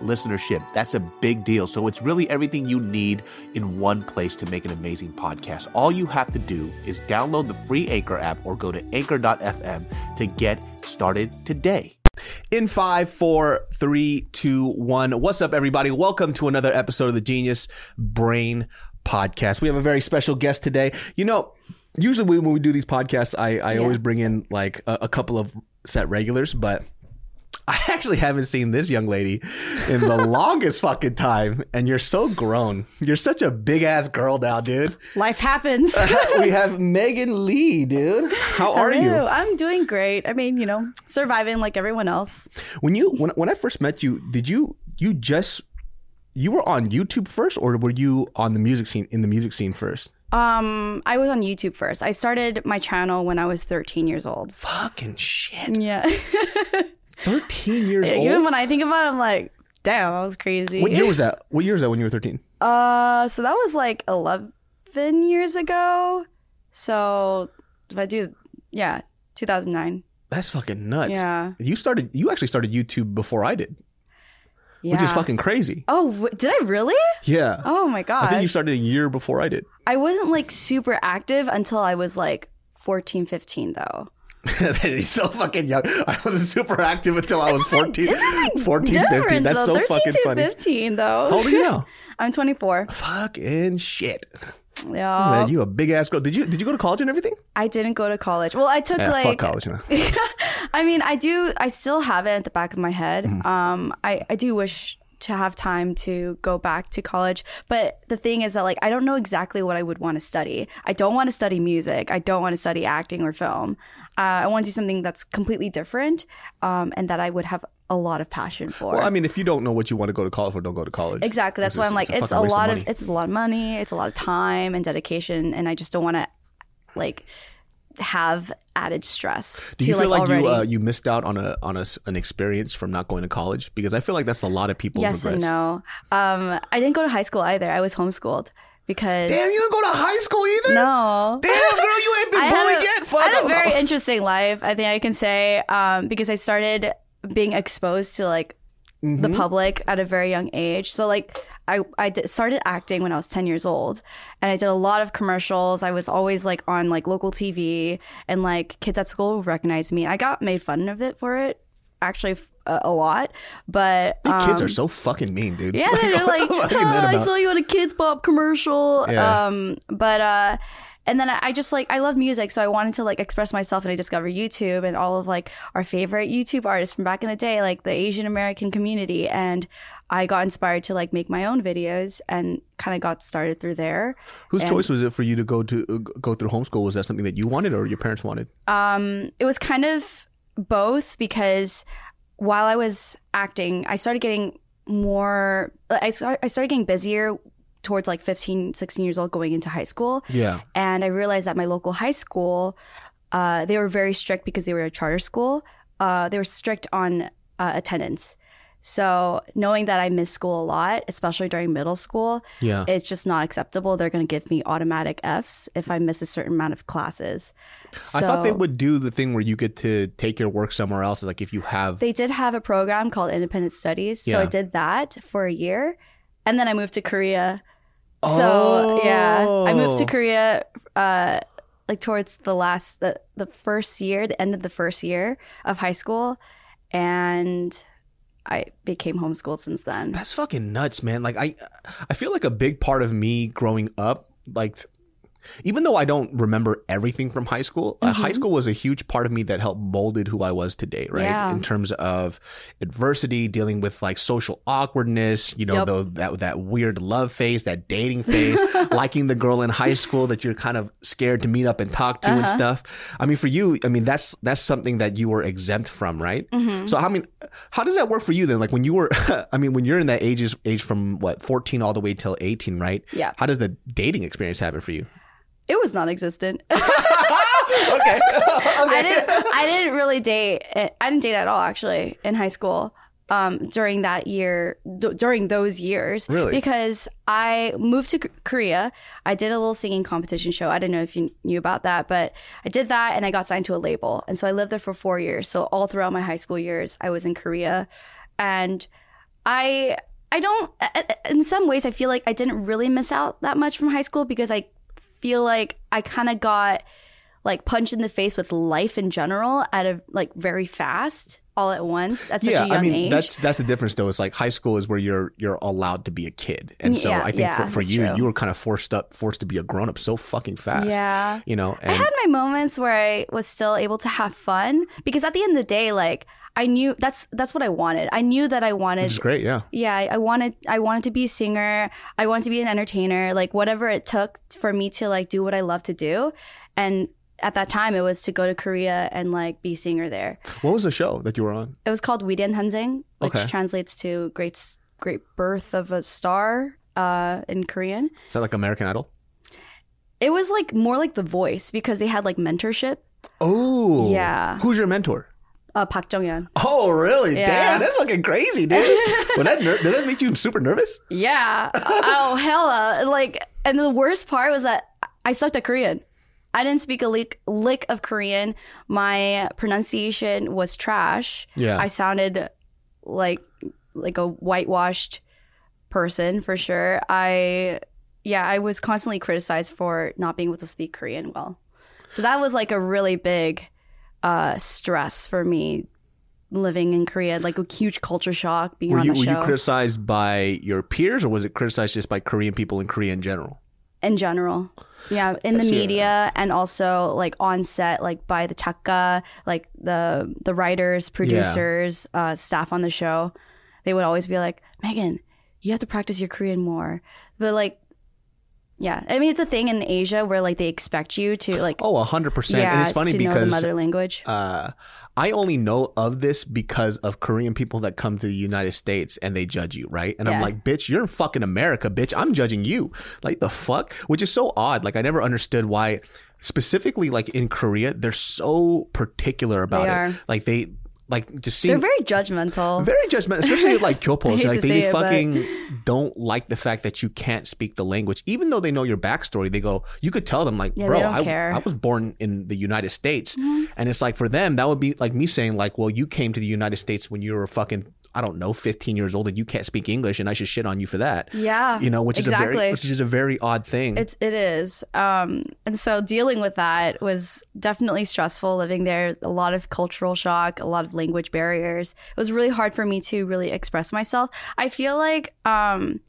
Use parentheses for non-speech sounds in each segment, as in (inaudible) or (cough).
listenership. That's a big deal. So it's really everything you need in one place to make an amazing podcast. All you have to do is download the free Anchor app or go to anchor.fm to get started today. In five, four, three, two, one. What's up, everybody? Welcome to another episode of the Genius Brain Podcast. We have a very special guest today. You know, usually when we do these podcasts, I, I always bring in like a, a couple of set regulars, but I actually haven't seen this young lady in the (laughs) longest fucking time, and you're so grown. You're such a big ass girl now, dude. Life happens. (laughs) we have (laughs) Megan Lee, dude. How are you? I'm doing great. I mean, you know, surviving like everyone else. When you when when I first met you, did you you just you were on YouTube first, or were you on the music scene in the music scene first? Um, I was on YouTube first. I started my channel when I was 13 years old. Fucking shit. Yeah. 13 years Even old. Even when I think about it, I'm like, damn, that was crazy. What year was that? What year was that when you were 13? Uh, so that was like 11 years ago. So if I do, yeah, 2009. That's fucking nuts. Yeah. You started you actually started YouTube before I did, Yeah. which is fucking crazy. Oh, w- did I really? Yeah. Oh my god. I think you started a year before I did. I wasn't like super active until I was like 14, 15 though. (laughs) He's so fucking young. I wasn't super active until I was 14, 14 15. That's though. so 13 fucking to funny. 15 though. How old are you now? (laughs) I'm 24. fucking shit. Yeah. Man, you a big ass girl. Did you did you go to college and everything? I didn't go to college. Well, I took Yeah, like fuck college. (laughs) I mean, I do I still have it at the back of my head. Mm-hmm. Um I I do wish to have time to go back to college, but the thing is that like I don't know exactly what I would want to study. I don't want to study music. I don't want to study acting or film. Uh, I want to do something that's completely different um, and that I would have a lot of passion for. Well, I mean, if you don't know what you want to go to college for, don't go to college. Exactly. That's It's why I'm like, it's a it's a, of lot of, money. it's a lot of money, it's a lot of time and dedication, and I just don't want to like have added stress. Do to, you feel like, already. you uh, you missed out on a on a an experience from not going to college? Because I feel like that's a lot of people. yes and regrets. no. Um, I didn't go to high school either. I was homeschooled because Damn, you didn't go to high school either. no. Damn, girl, you ain't been (laughs) I bullied a, yet. Fuck I had a very interesting life. I think I can say um, because I started being exposed to like Mm-hmm. the public at a very young age. So like I I did, started acting when I was 10 years old and I did a lot of commercials. I was always like on like local TV and like kids at school recognized me. I got made fun of it for it actually a lot, but These kids um, are so fucking mean, dude. yeah, (laughs) they're like, the fuck is "Oh, I saw you on a Kidz Bop commercial. Yeah. Um, but uh, and then I I just like I love music, so I wanted to like express myself, and I discovered YouTube and all of like our favorite YouTube artists from back in the day, like the Asian American community, and I got inspired to like make my own videos and kind of got started through there. Whose and- choice was it for you to go to uh, go through homeschool? Was that something that you wanted or your parents wanted? Um, it was kind of both because while I was acting, I started getting more. I start- I started getting busier towards like 15, 16 years old, going into high school, Yeah. and I realized that my local high school, uh, they were very strict because they were a charter school. Uh, they were strict on uh, attendance. So knowing that I miss school a lot, especially during middle school, Yeah. it's just not acceptable. They're going to give me automatic Fs if I miss a certain amount of classes. So I thought they would do the thing where you get to take your work somewhere else. Like if you have. They did have a program called Independent Studies. So I did that for a year. And then I moved to Korea. Oh. So yeah, I moved to Oh. Korea uh like towards the last the, the first year, the end of the first year of high school. And I became homeschooled since then. That's fucking nuts, man. Like I, I feel like a big part of me growing up, like even though I don't remember everything from high school, uh, Mm-hmm. high school was a huge part of me that helped molded who I was today, right? Yeah. In terms of adversity, dealing with like social awkwardness, you know, Yep. though that that weird love phase, that dating phase, (laughs) liking the girl in high school that you're kind of scared to meet up and talk to and Uh-huh. stuff. I mean, for you, I mean that's that's something that you were exempt from, right? Mm-hmm. So I mean, how does that work for you then? Like when you were, (laughs) I mean, when you're in that ages age from what 14 all the way till 18, right? Yeah. How does the dating experience happen for you? It was non-existent. (laughs) (laughs) okay. I didn't. I didn't really date. I didn't date at all actually in high school. Um, during that year, d- during those years, Really? because I moved to K- Korea. I did a little singing competition show. I don't know if you knew about that, but I did that, and I got signed to a label, and so I lived there for four years. So all throughout my high school years, I was in Korea, and I I don't. In some ways, I feel like I didn't really miss out that much from high school because I feel like I kind of got like punched in the face with life in general at a like very fast all at once at such yeah, a young I mean age. that's that's the difference though. It's like high school is where you're you're allowed to be a kid, and so Yeah, I think yeah, for, for you, true. you were kind of forced up, forced to be a grown up so fucking fast. yeah. you know, I had my moments where I was still able to have fun because at the end of the day, like I knew that's that's what I wanted. I knew that I wanted which is great. Yeah, yeah, I I wanted I wanted to be a singer. I wanted to be an entertainer, like whatever it took for me to like do what I love to do. And at that time it was to go to Korea and like be a singer there. what was the show that you were on? It was called Widaehan Tansaeng, which Okay. translates to great great birth of a star uh in Korean. Is that like American Idol? It was like more like The Voice because they had like mentorship. Oh, Yeah. Who's your mentor? Uh Park Jong-hyun. Oh, really? Yeah. Damn, that's fucking crazy, dude. (laughs) Was that ner- did that make you super nervous? Yeah. oh, hella. Like, and the worst part was that I sucked at Korean. I didn't speak a lick, lick of Korean. My pronunciation was trash. Yeah. I sounded like like a whitewashed person for sure. I yeah, I was constantly criticized for not being able to speak Korean well. So that was like a really big uh stress for me living in Korea, like a huge culture shock being Were on you the were you criticized by your peers, or was it criticized just by Korean people in Korea in general? in general. Yeah in the media and also like on set like by the taka like the the writers producers uh staff on the show. They would always be like megan you have to practice your korean more. But like yeah i mean it's a thing in asia where like they expect you to like Oh, hundred percent. yeah And it's funny to know the because mother language uh, I only know of this because of Korean people that come to the United States and they judge you, right? And I'm like, bitch, you're in fucking America, bitch. I'm judging you. Like the fuck? Which is so odd. Like I never understood why specifically like in Korea, they're so particular about They it. are. Like they like just see. they're very judgmental (laughs) very judgmental, especially like (laughs) kyopos. hate Like they say it, but- fucking don't like the fact that you can't speak the language, even though they know your backstory. They go, you could tell them like, Yeah, bro, I. Mm-hmm. I was born in the United States, and it's like for them that would be like me saying like, well, you came to the United States when you were fucking. I don't know, 15 years old and you can't speak English and I should shit on you for that. yeah You know, which is a exactly very which is a very odd thing. It's it is. Um, and so dealing with that was definitely stressful living there. A lot of cultural shock, a lot of language barriers. It was really hard for me to really express myself. I feel like um,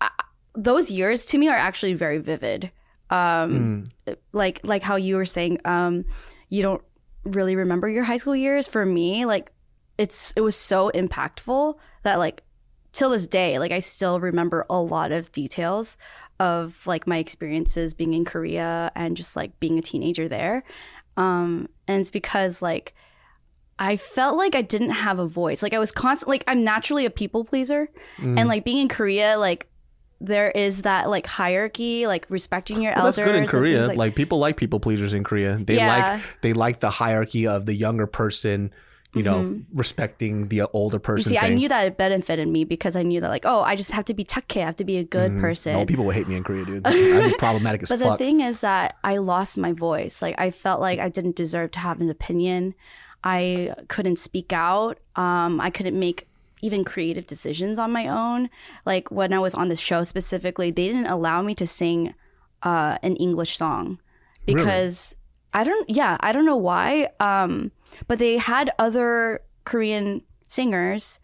I, those years to me are actually very vivid. Um, Mm. like like how you were saying, um, you don't really remember your high school years. For me, like it's it was so impactful that like till this day, like I still remember a lot of details of like my experiences being in Korea and just like being a teenager there. Um, and it's because like I felt like I didn't have a voice. Like I was constantly like I'm naturally a people pleaser, Mm. and like being in Korea, like there is that like hierarchy, like respecting your Well, that's elders. good in Korea. like- Like, people like people pleasers in Korea. They Yeah. like they like the hierarchy of the younger person, you know, respecting the older Mm-hmm. you person. see, I knew that it benefited me because I knew that like, oh, I just have to be take, I have to be a good person. Mm-hmm. No, people would hate me in Korea, dude. I'd be problematic (laughs) as But the thing is that I lost my voice. Like I felt like I didn't deserve to have an opinion. I couldn't speak out. Um, I couldn't make even creative decisions on my own. Like when I was on the show specifically, they didn't allow me to sing uh, an English song because I don't. Yeah, I don't know why. Um, but they had other Korean singers,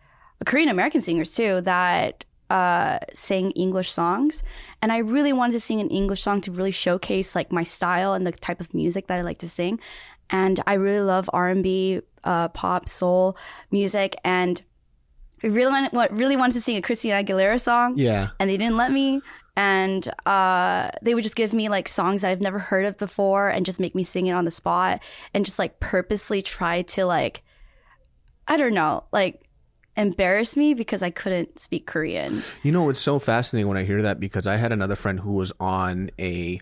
Korean American singers too, that uh, sing English songs, and I really wanted to sing an English song to really showcase like my style and the type of music that I like to sing. And I really love R and B, uh, pop, soul music, and I really want, really wanted to sing a Christina Aguilera song, Yeah. and they didn't let me. And uh, they would just give me like songs that I've never heard of before, and just make me sing it on the spot, and just like purposely try to like, I don't know, like embarrass me because I couldn't speak Korean. You know, it's so fascinating when I hear that because I had another friend who was on a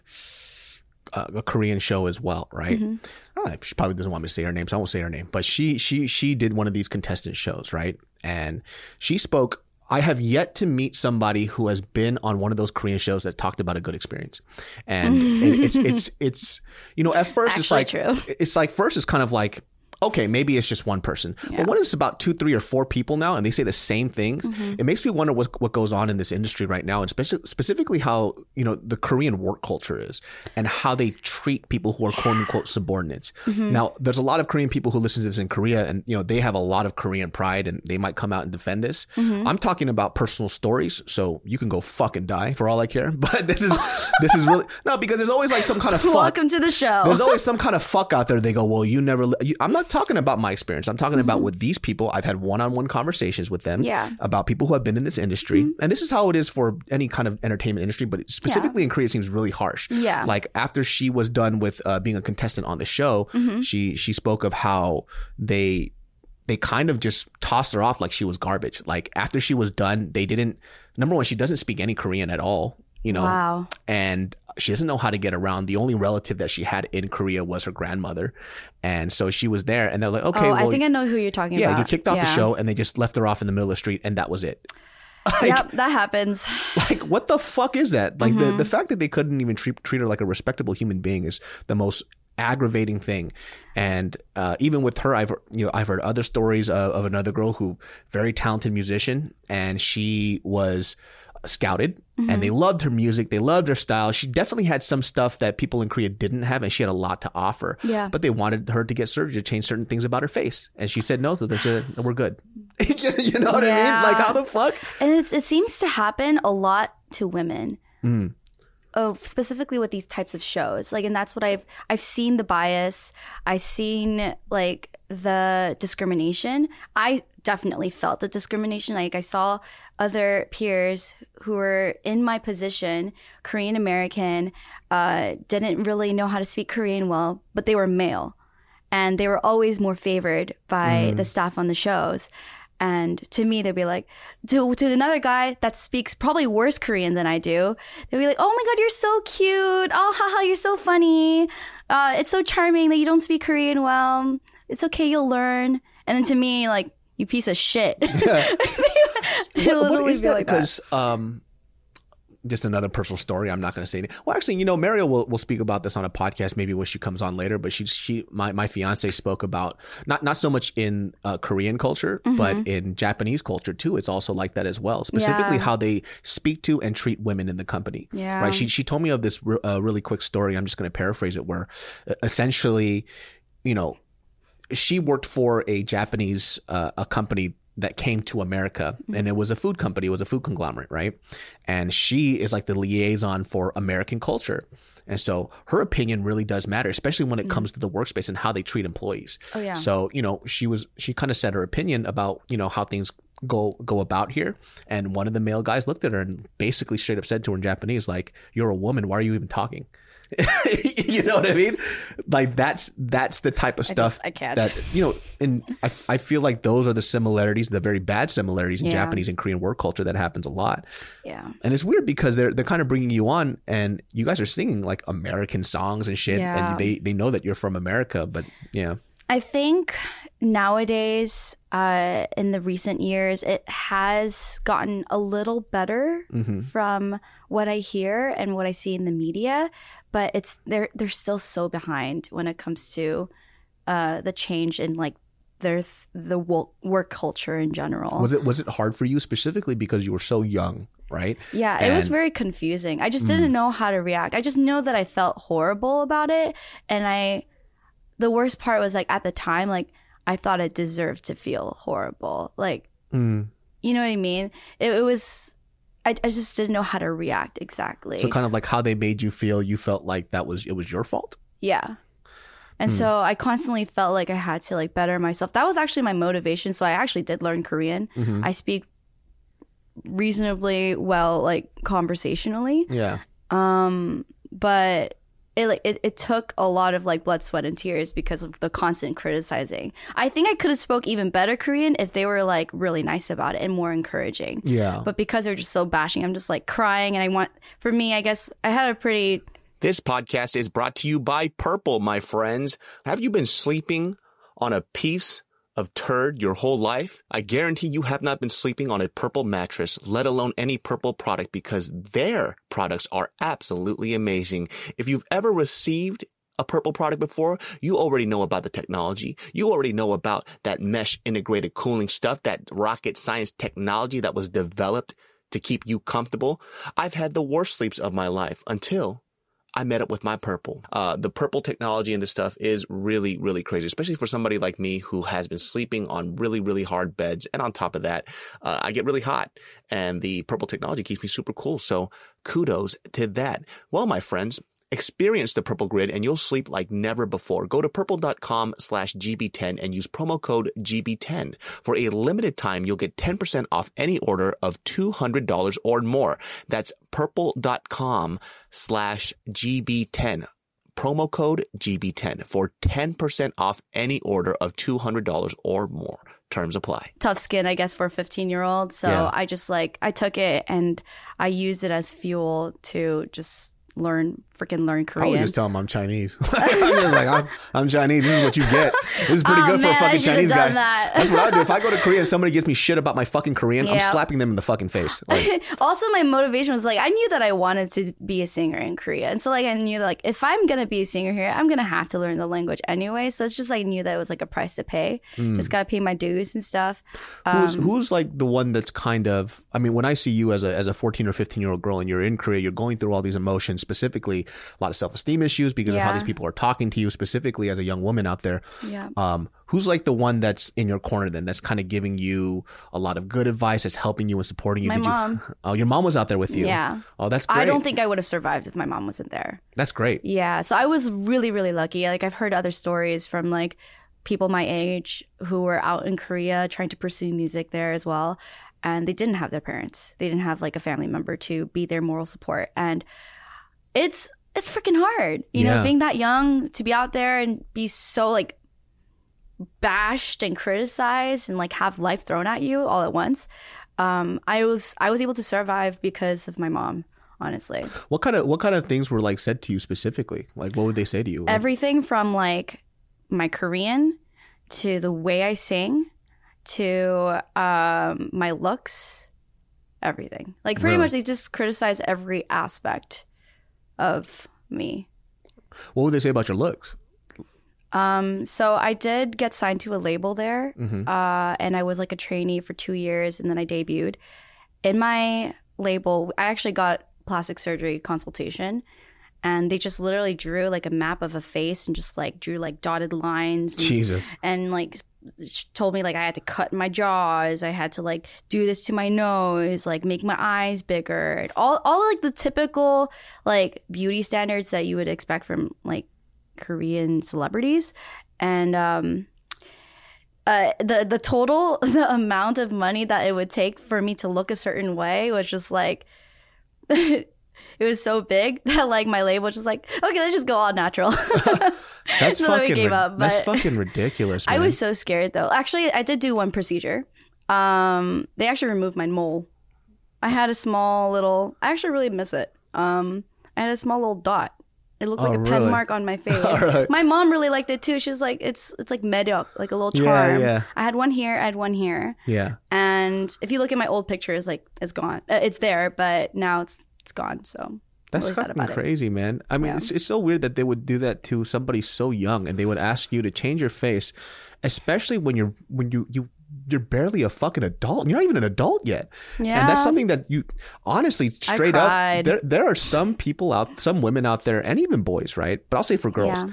uh, a Korean show as well, right? Mm-hmm. Oh, she probably doesn't want me to say her name, so I won't say her name. But she she she did one of these contestant shows, right? And she spoke. I have yet to meet somebody who has been on one of those Korean shows that talked about a good experience, and it, it's it's (laughs) it's you know at first it's like true. it's like first it's kind of like okay maybe it's just one person but when it's about two three or four people now and they say the same things Mm-hmm. it makes me wonder what what goes on in this industry right now and speci- specifically how you know the Korean work culture is and how they treat people who are quote unquote subordinates Mm-hmm. now there's a lot of Korean people who listen to this in Korea and you know they have a lot of Korean pride and they might come out and defend this Mm-hmm. I'm talking about personal stories so you can go fucking die for all I care (laughs) but this is this is really no because there's always like some kind of (laughs) fuck Welcome to the show. there's always some kind of fuck out there. They go, well, you never. You, I'm not talking about my experience. I'm talking about with these people. I've had one-on-one conversations with them. Mm-hmm. Yeah. Mm-hmm. About people who have been in this industry, and this is how it is for any kind of entertainment industry, but specifically in Korea, it seems really harsh. Yeah. Like after she was done with uh, being a contestant on the show, Mm-hmm. she she spoke of how they they kind of just tossed her off like she was garbage. Like after she was done, they didn't. Number one, she doesn't speak any Korean at all. You know, wow. and she doesn't know how to get around. The only relative that she had in Korea was her grandmother, and so she was there. And they're like, "Okay, oh, well, I think I know who you're talking yeah, about. Yeah, you kicked off the show, and they just left her off in the middle of the street, and that was it." (laughs) Like, Yep, that happens. (laughs) like what the fuck is that? Like Mm-hmm. the the fact that they couldn't even treat treat her like a respectable human being is the most aggravating thing. And uh, even with her, I've you know I've heard other stories of, of another girl who very talented musician, and she was scouted and they loved her music they loved her style she definitely had some stuff that people in korea didn't have and she had a lot to offer Yeah. but they wanted her to get surgery to change certain things about her face and she said no so they said we're good (laughs) you know what i mean like how the fuck And it's, it seems to happen a lot to women. Mm. Oh, specifically with these types of shows. Like, and that's what I've I've seen the bias. I've seen like the discrimination. I definitely felt the discrimination. Like I saw other peers who were in my position, Korean American, uh, didn't really know how to speak Korean well, but they were male. And they were always more favored by the staff on the shows. And to me, they'd be like, to, to another guy that speaks probably worse Korean than I do, they'd be like, oh my God, you're so cute. Oh, haha, you're so funny. Uh, it's so charming that you don't speak Korean well. It's okay, you'll learn. And then to me, like, you piece of shit. (laughs) They what, what is that? like Because um, just another personal story. I'm not going to say. It. Well, actually, you know, Mario will, will speak about this on a podcast. Maybe when she comes on later. But she she my my fiance spoke about not not so much in uh, Korean culture, but in Japanese culture too. It's also like that as well. Specifically, Mm-hmm. Yeah. how they speak to and treat women in the company. Yeah. Right. She she told me of this re- uh, really quick story. I'm just going to paraphrase it. Where essentially, you know, she worked for a Japanese uh, a company that came to America, and it was a food company. It was a food conglomerate, right? And she is like the liaison for American culture. And so her opinion really does matter, especially when it comes to the workspace and how they treat employees. Oh, yeah. So you know, she was she kind of said her opinion about you know how things go go about here. And one of the male guys looked at her and basically straight up said to her in Japanese, like, "You're a woman. Why are you even talking?" (laughs) you know what I mean? Like that's that's the type of stuff just- I can't. that you know. And I, I feel like those are the similarities, the very bad similarities in Yeah. Japanese and Korean work culture that happens a lot. Yeah. And it's weird because they're they're kind of bringing you on, and you guys are singing like American songs and shit, Yeah. and they they know that you're from America, but yeah, I think nowadays, uh, in the recent years, it has gotten a little better Mm-hmm. from what I hear and what I see in the media, but it's they're they're still so behind when it comes to uh, the change in like their the wo- work culture in general. was it was it hard for you specifically because you were so young, right? Yeah, it was Mm. very confusing. I just didn't know how to react. I just know that I felt horrible about it and I the worst part was like at the time like I thought it deserved to feel horrible. Like, Mm. you know what I mean? It, it was I, I just didn't know how to react exactly. So kind of like how they made you feel, you felt like that was it was your fault. Yeah. And Hmm. so I constantly felt like I had to like better myself. That was actually my motivation. So I actually did learn Korean. Mhm. I speak reasonably well, like conversationally. Yeah. Um, but it like it, it took a lot of like blood, sweat, and tears because of the constant criticizing. I think I could have spoke even better Korean if they were like really nice about it and more encouraging. Yeah. But because they're just so bashing, I'm just like crying and I want for me, I guess I had a pretty This podcast is brought to you by Purple, my friends. Have you been sleeping on a piece of turd your whole life? I guarantee you have not been sleeping on a purple mattress, let alone any purple product, because their products are absolutely amazing. If you've ever received a purple product before, you already know about the technology. You already know about that mesh integrated cooling stuff, that rocket science technology that was developed to keep you comfortable. I've had the worst sleeps of my life until I met up with my purple. Uh, the purple technology and this stuff is really, really crazy, especially for somebody like me who has been sleeping on really, really hard beds. And on top of that, uh, I get really hot and the purple technology keeps me super cool. So kudos to that. Well, my friends, experience the purple grid and you'll sleep like never before. Go to purple.com slash GB10 and use promo code GB10. For a limited time, you'll get 10% off any order of $200 or more. That's purple.com slash GB10. Promo code GB10 for 10% off any order of $200 or more. Terms apply. tough skin, I guess, for a 15 year old. So Yeah. I just like, I took it and I used it as fuel to just learn, freaking learn Korean. I was just telling him I'm Chinese. (laughs) (laughs) I'm like, I'm, I'm Chinese. This is what you get. This is pretty Oh, good for a fucking Chinese guy. that. That's what I do. If I go to Korea and (laughs) somebody gives me shit about my fucking Korean, I'm slapping them in the fucking face. Like, also, my motivation was like, I knew that I wanted to be a singer in Korea. And so, like, I knew like, if I'm going to be a singer here, I'm going to have to learn the language anyway. So it's just, like, I knew that it was like a price to pay. mm. Just got to pay my dues and stuff. who's Um, who's like the one that's kind of I mean when I see you as a as a 14 or 15 year old girl and you're in Korea you're going through all these emotions specifically a lot of self-esteem issues because of how these people are talking to you specifically as a young woman out there yeah. um who's like the one that's in your corner then that's kind of giving you a lot of good advice that's helping you and supporting you My Did you- mom. oh your mom was out there with you Yeah. oh that's great I don't think I would have survived if my mom wasn't there. that's great Yeah, so I was really, really lucky. Like I've heard other stories from like people my age who were out in Korea trying to pursue music there as well, and they didn't have their parents. They didn't have like a family member to be their moral support, and it's it's freaking hard. You Yeah. know, being that young to be out there and be so like bashed and criticized and like have life thrown at you all at once. Um, I was I was able to survive because of my mom. Honestly. what kind of what kind of things were like said to you specifically like what would they say to you everything from like my Korean to the way I sing to um, my looks, everything. Like pretty Really? much, they just criticize every aspect of me. what would they say about your looks Um, so I did get signed to a label there, hmm uh, and I was like a trainee for two years, and then I debuted. In my label, I actually got plastic surgery consultation, and they just literally drew like a map of a face and just like drew like dotted lines and, Jesus and like told me like I had to cut my jaws, I had to like do this to my nose, like make my eyes bigger, all all like the typical like beauty standards that you would expect from like Korean celebrities, and um, uh, the the total (laughs) the amount of money that it would take for me to look a certain way was just like. (laughs) it was so big (laughs) that like my label was just like okay let's just go all natural that's (laughs) so fucking gave up, that's fucking ridiculous (laughs) I was so scared though. Actually, I did do one procedure. Um, they actually removed my mole. I had a small little. I actually really miss it. Um, I had a small little dot. It looked Oh, like a really? pen mark on my (laughs) face. Right. My mom really liked it too. She was like, "It's it's like medok, like a little Yeah, charm." yeah. I had one here. I had one here. yeah And if you look at my old pictures, like it's gone. Uh, it's there, but now it's it's gone. So That's fucking it. crazy, man. I mean, Yeah. it's, it's so weird that they would do that to somebody so young, and they would ask you to change your face, especially when you're when you you you're barely a fucking adult. You're not even an adult yet, yeah, and that's something that you honestly straight up. There there are some people out, some women out there, and even boys, right? But I'll say for girls. Yeah.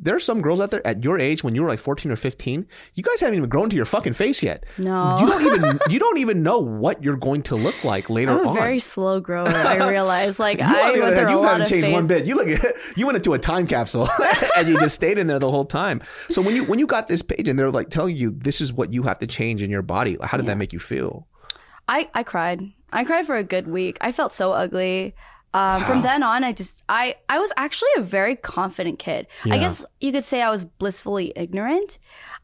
There are some girls out there at your age when you were like 14 or 15, you guys haven't even grown to your fucking face yet. No. You don't even (laughs) you don't even know what you're going to look like later on. I'm a on. very slow grower. I (laughs) realize, like you, I went hand, you lot haven't of changed one bit. You look (laughs) you went into a time capsule and you just stayed in there the whole time. So when you when you got this page and they're like telling you this is what you have to change in your body, how did that make you feel? I I cried. I cried for a good week. I felt so ugly. Um, From then on, I just I I was actually a very confident kid. I guess you could say I was blissfully ignorant.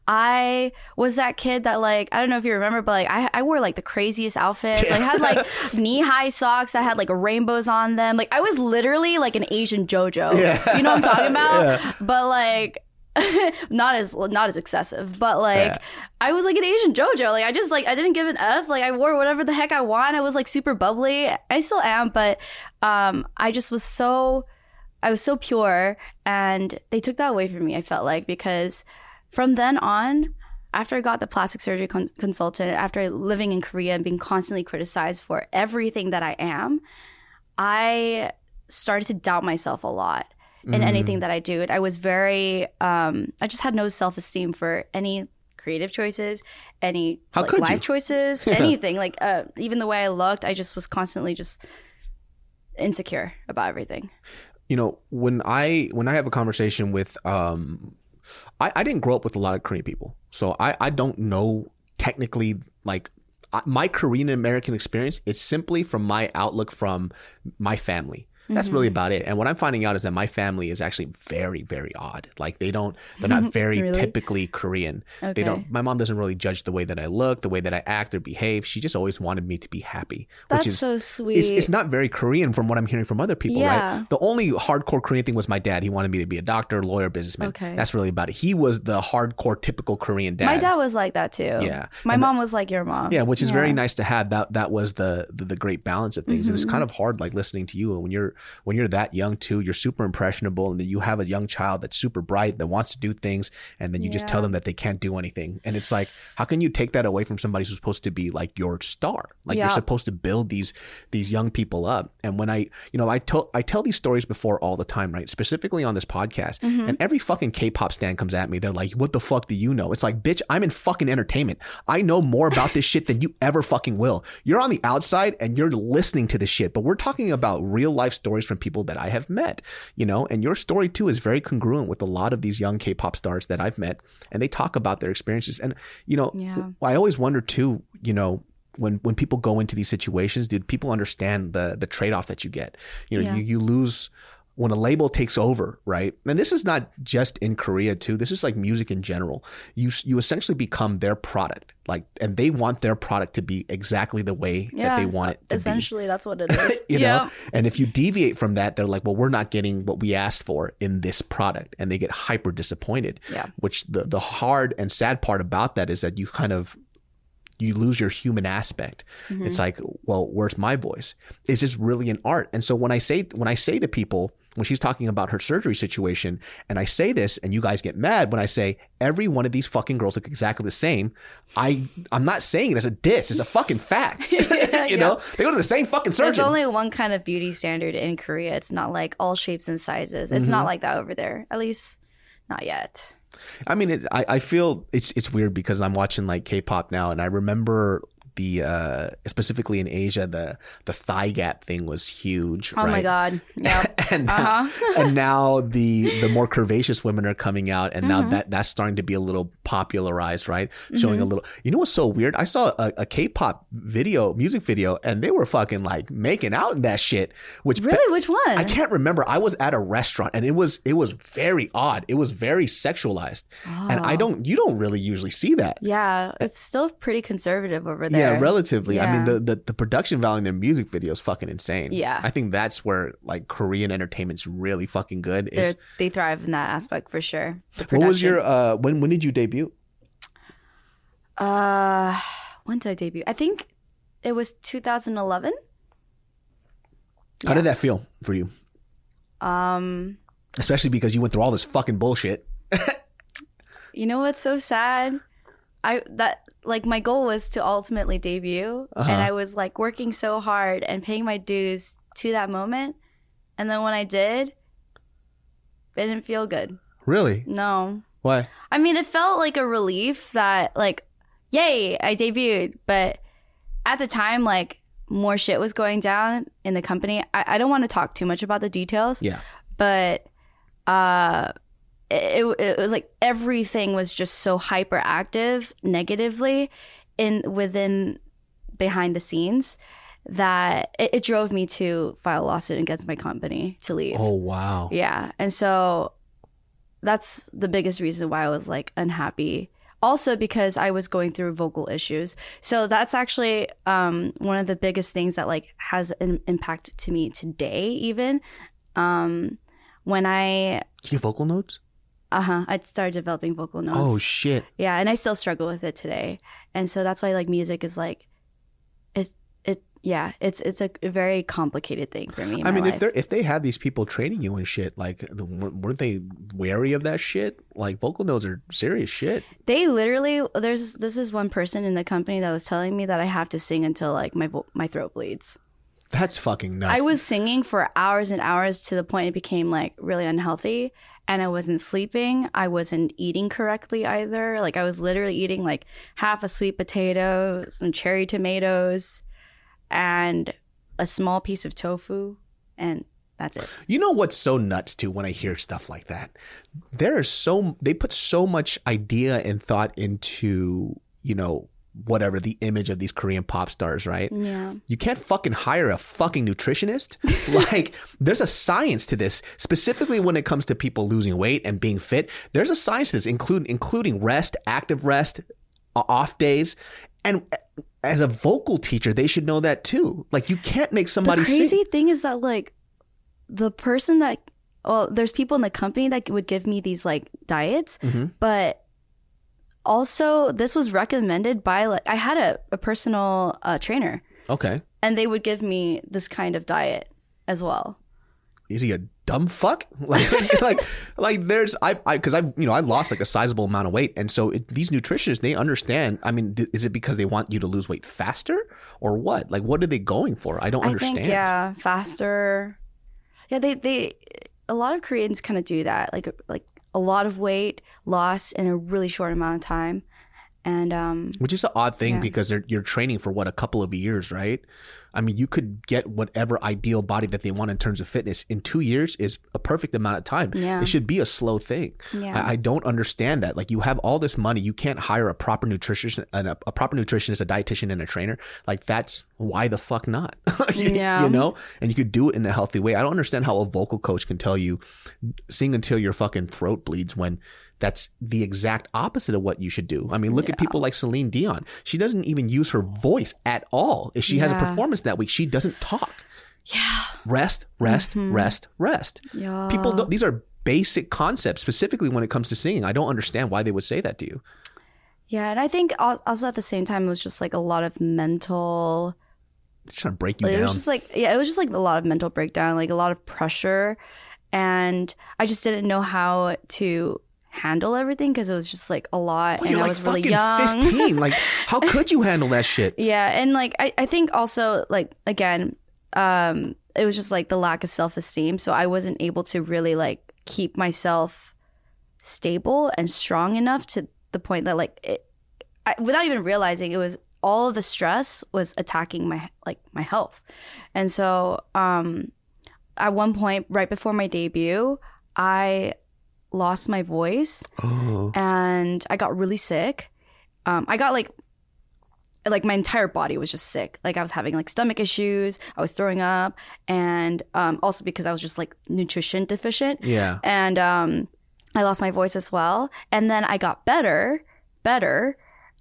I was that kid that like I don't know if you remember, but like I I wore like the craziest outfits. Like, I had like (laughs) knee high socks that had like rainbows on them. Like I was literally like an Asian JoJo. Yeah. You know what I'm talking about? (laughs) Yeah. But like (laughs) not as not as excessive, but like Yeah. I was like an Asian JoJo. Like I just like I didn't give an F. Like I wore whatever the heck I want. I was like super bubbly. I still am, but um I just was so I was so pure and they took that away from me, I felt like, because from then on, after I got the plastic surgery con- consultant, after living in Korea and being constantly criticized for everything that I am, I started to doubt myself a lot in Mm. anything that I do. I was very, um, I just had no self esteem for any creative choices, any How like, life you? choices, (laughs) Yeah. anything. Like uh, even the way I looked, I just was constantly just insecure about everything. you know when i when i have a conversation with um i i didn't grow up with a lot of korean people so i i don't know technically like my korean american experience is simply from my outlook from my family that's really about it and what i'm finding out is that my family is actually very very odd like they don't they're not (laughs) very Really? typically korean they don't my mom doesn't really judge the way that i look the way that i act or behave she just always wanted me to be happy That's which is so sweet. it's, it's not very Korean from what I'm hearing from other people, Yeah. right? The only hardcore Korean thing was my dad. He wanted me to be a doctor, lawyer, businessman. Okay. That's really about it. He was the hardcore, typical Korean dad. My dad was like that too. Yeah. My And mom was like your mom. Yeah, which is very nice to have. That that was the the, the great balance of things. And Mm-hmm. it's kind of hard like listening to you and when you're when you're that young too, you're super impressionable and then you have a young child that's super bright that wants to do things and then you just tell them that they can't do anything. And it's like, how can you take that away from somebody who's supposed to be like your star? Like you're supposed to build these these young people up. And when I you know, I tell I tell these stories before all the time, right? Specifically on this podcast. Mm-hmm. And every fucking K-pop stand comes at me. They're like, "What the fuck do you know?" It's like, "Bitch, I'm in fucking entertainment. I know more about this shit than you ever fucking will. You're on the outside and you're listening to this shit, but we're talking about real life stories from people that I have met, you know, and your story too is very congruent with a lot of these young K-pop stars that I've met and they talk about their experiences. And you know, Yeah. I always wonder too, you know, when when people go into these situations, do people understand the the trade off that you get? You know, Yeah. you you lose when a label takes over, right? And this is not just in Korea too. This is like music in general. You you essentially become their product, like, and they want their product to be exactly the way that they want it to be. Essentially, that's what it is. (laughs) You yeah. know, and if you deviate from that, they're like, "Well, we're not getting what we asked for in this product," and they get hyper disappointed. Yeah. Which the the hard and sad part about that is that you kind of you lose your human aspect. Mm-hmm. It's like, well, where's my voice? Is this really an art? And so when I say when I say to people when she's talking about her surgery situation, and I say this, and you guys get mad when I say every one of these fucking girls look exactly the same. I I'm not saying it as a diss. It's a fucking fact. (laughs) (laughs) you know, they go to the same fucking surgeon. There's only one kind of beauty standard in Korea. It's not like all shapes and sizes. It's Mm-hmm. not like that over there. At least not yet. I mean, it, I I feel it's it's weird because I'm watching like K-pop now, and I remember the uh specifically in Asia the the thigh gap thing was huge. Oh my god. Yeah. (laughs) and now, Uh-huh. (laughs) and now the the more curvaceous women are coming out, and Mm-hmm. now that that's starting to be a little popularized, right? Showing a little. You know what's so weird? I saw a, a K-pop video, music video, and they were fucking like making out in that shit. Which really? Which one? I can't remember. I was at a restaurant and it was it was very odd. It was very sexualized, and I Oh. don't you don't really usually see that. Yeah, it's still pretty conservative over there. Yeah, relatively. I mean, the, the the production value in their music video is fucking insane. Yeah. I think that's where like Korean entertainment's really fucking good. Is they thrive in that aspect for sure. What was your uh when when did you debut? Uh, when did I debut? I think it was 2011. How did that feel for you? Um, Especially because you went through all this fucking bullshit. (laughs) you know what's so sad? I that like my goal was to ultimately debut, Uh-huh. and I was like working so hard and paying my dues to that moment, and then when I did, it didn't feel good. Really? No. Why? I mean, it felt like a relief that, like, yay, I debuted. But at the time, like, more shit was going down in the company. I, I don't want to talk too much about the details, Yeah. but uh, it, it was like everything was just so hyperactive negatively in within behind the scenes that it, it drove me to file a lawsuit against my company to leave. Oh wow. Yeah. And so that's the biggest reason why I was like unhappy. Also because I was going through vocal issues. So that's actually um, one of the biggest things that like has an impact to me today even. Um, when I Do You vocal notes? Uh-huh, I started developing vocal notes. Oh shit. Yeah, and I still struggle with it today. And so that's why like music is like it's it yeah, it's it's a very complicated thing for me. I mean, if they if they had these people training you and shit, like, weren't they wary of that shit? Like, vocal notes are serious shit. They literally there's this is one person in the company that was telling me that I have to sing until like my vo- my throat bleeds. That's fucking nuts. I was singing for hours and hours to the point it became like really unhealthy and I wasn't sleeping. I wasn't eating correctly either. Like I was literally eating like half a sweet potato, some cherry tomatoes, and a small piece of tofu and that's it. You know what's so nuts too when I hear stuff like that? There is so they put so much idea and thought into, you know, whatever the image of these Korean pop stars, right? Yeah. You can't fucking hire a fucking nutritionist. (laughs) like, there's a science to this, specifically when it comes to people losing weight and being fit. There's a science to this, including including rest, active rest, off days, and as a vocal teacher, they should know that too. Like, you can't make somebody the crazy sing. thing is that like the person that well there's people in the company that would give me these like diets Mhm. but also this was recommended by like i had a, a personal uh, trainer Okay, and they would give me this kind of diet as well is he a dumb fuck? (laughs) Like, (laughs) like, like there's I, I, because I, you know, I lost like a sizable amount of weight, and so it, these nutritionists they understand. I mean, d- is it because they want you to lose weight faster, or what? Like, what are they going for? I don't i understand. think yeah faster yeah they they a lot of koreans kind of do that like like a lot of weight lost in a really short amount of time and um Which is an odd thing Yeah. because you're training for what a couple of years, right? I mean, you could get whatever ideal body that they want in terms of fitness in two years is a perfect amount of time. Yeah. It should be a slow thing. Yeah. I, I don't understand that. Like, you have all this money, you can't hire a proper nutritionist, and a, a proper nutritionist, a dietitian, and a trainer. Like, that's why the fuck not? (laughs) Yeah. you know, and you could do it in a healthy way. I don't understand how a vocal coach can tell you sing until your fucking throat bleeds when that's the exact opposite of what you should do. I mean, look at people like Celine Dion. She doesn't even use her voice at all. If she has a performance that week, she doesn't talk. yeah Rest, rest, Mm-hmm. rest, rest. yeah People these are basic concepts specifically when it comes to singing. I don't understand why they would say that to you. Yeah, and I think also at the same time it was just like a lot of mental. They're trying to break you It down. was just like yeah, it was just like a lot of mental breakdown, like a lot of pressure, and I just didn't know how to handle everything because it was just like a lot, Well, and I was really young. 15. Like, (laughs) how could you handle that shit? yeah, and like I, I think also like again, um, it was just like the lack of self esteem, so I wasn't able to really like keep myself stable and strong enough to the point that like it, I, without even realizing it was all of the stress was attacking my like my health and so um at one point right before my debut i lost my voice Oh. and i got really sick um i got like like my entire body was just sick like i was having like stomach issues i was throwing up and um also because i was just like nutrition deficient Yeah. and um, I lost my voice as well. And then I got better, better.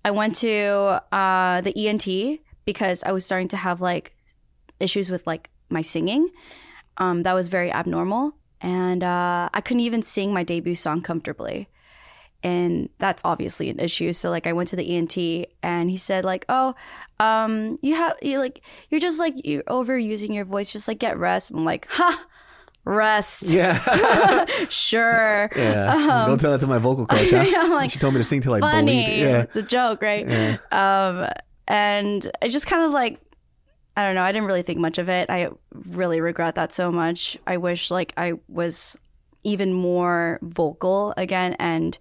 I went to uh, the ENT because I was starting to have like issues with like my singing. Um, that was very abnormal, and uh, I couldn't even sing my debut song comfortably. And that's obviously an issue. So like I went to the ENT and he said like, "Oh, um, you have you like you're just like you're overusing your voice. Just like get rest." I'm like, "Ha, rest." Yeah. (laughs) sure. yeah. Don't tell that to my vocal coach, huh? (laughs) Like, she told me to sing till I funny. bleed. Yeah. It's a joke, right? Yeah. Um, and I just kind of like, I don't know. I didn't really think much of it. I really regret that so much. I wish like I was even more vocal again and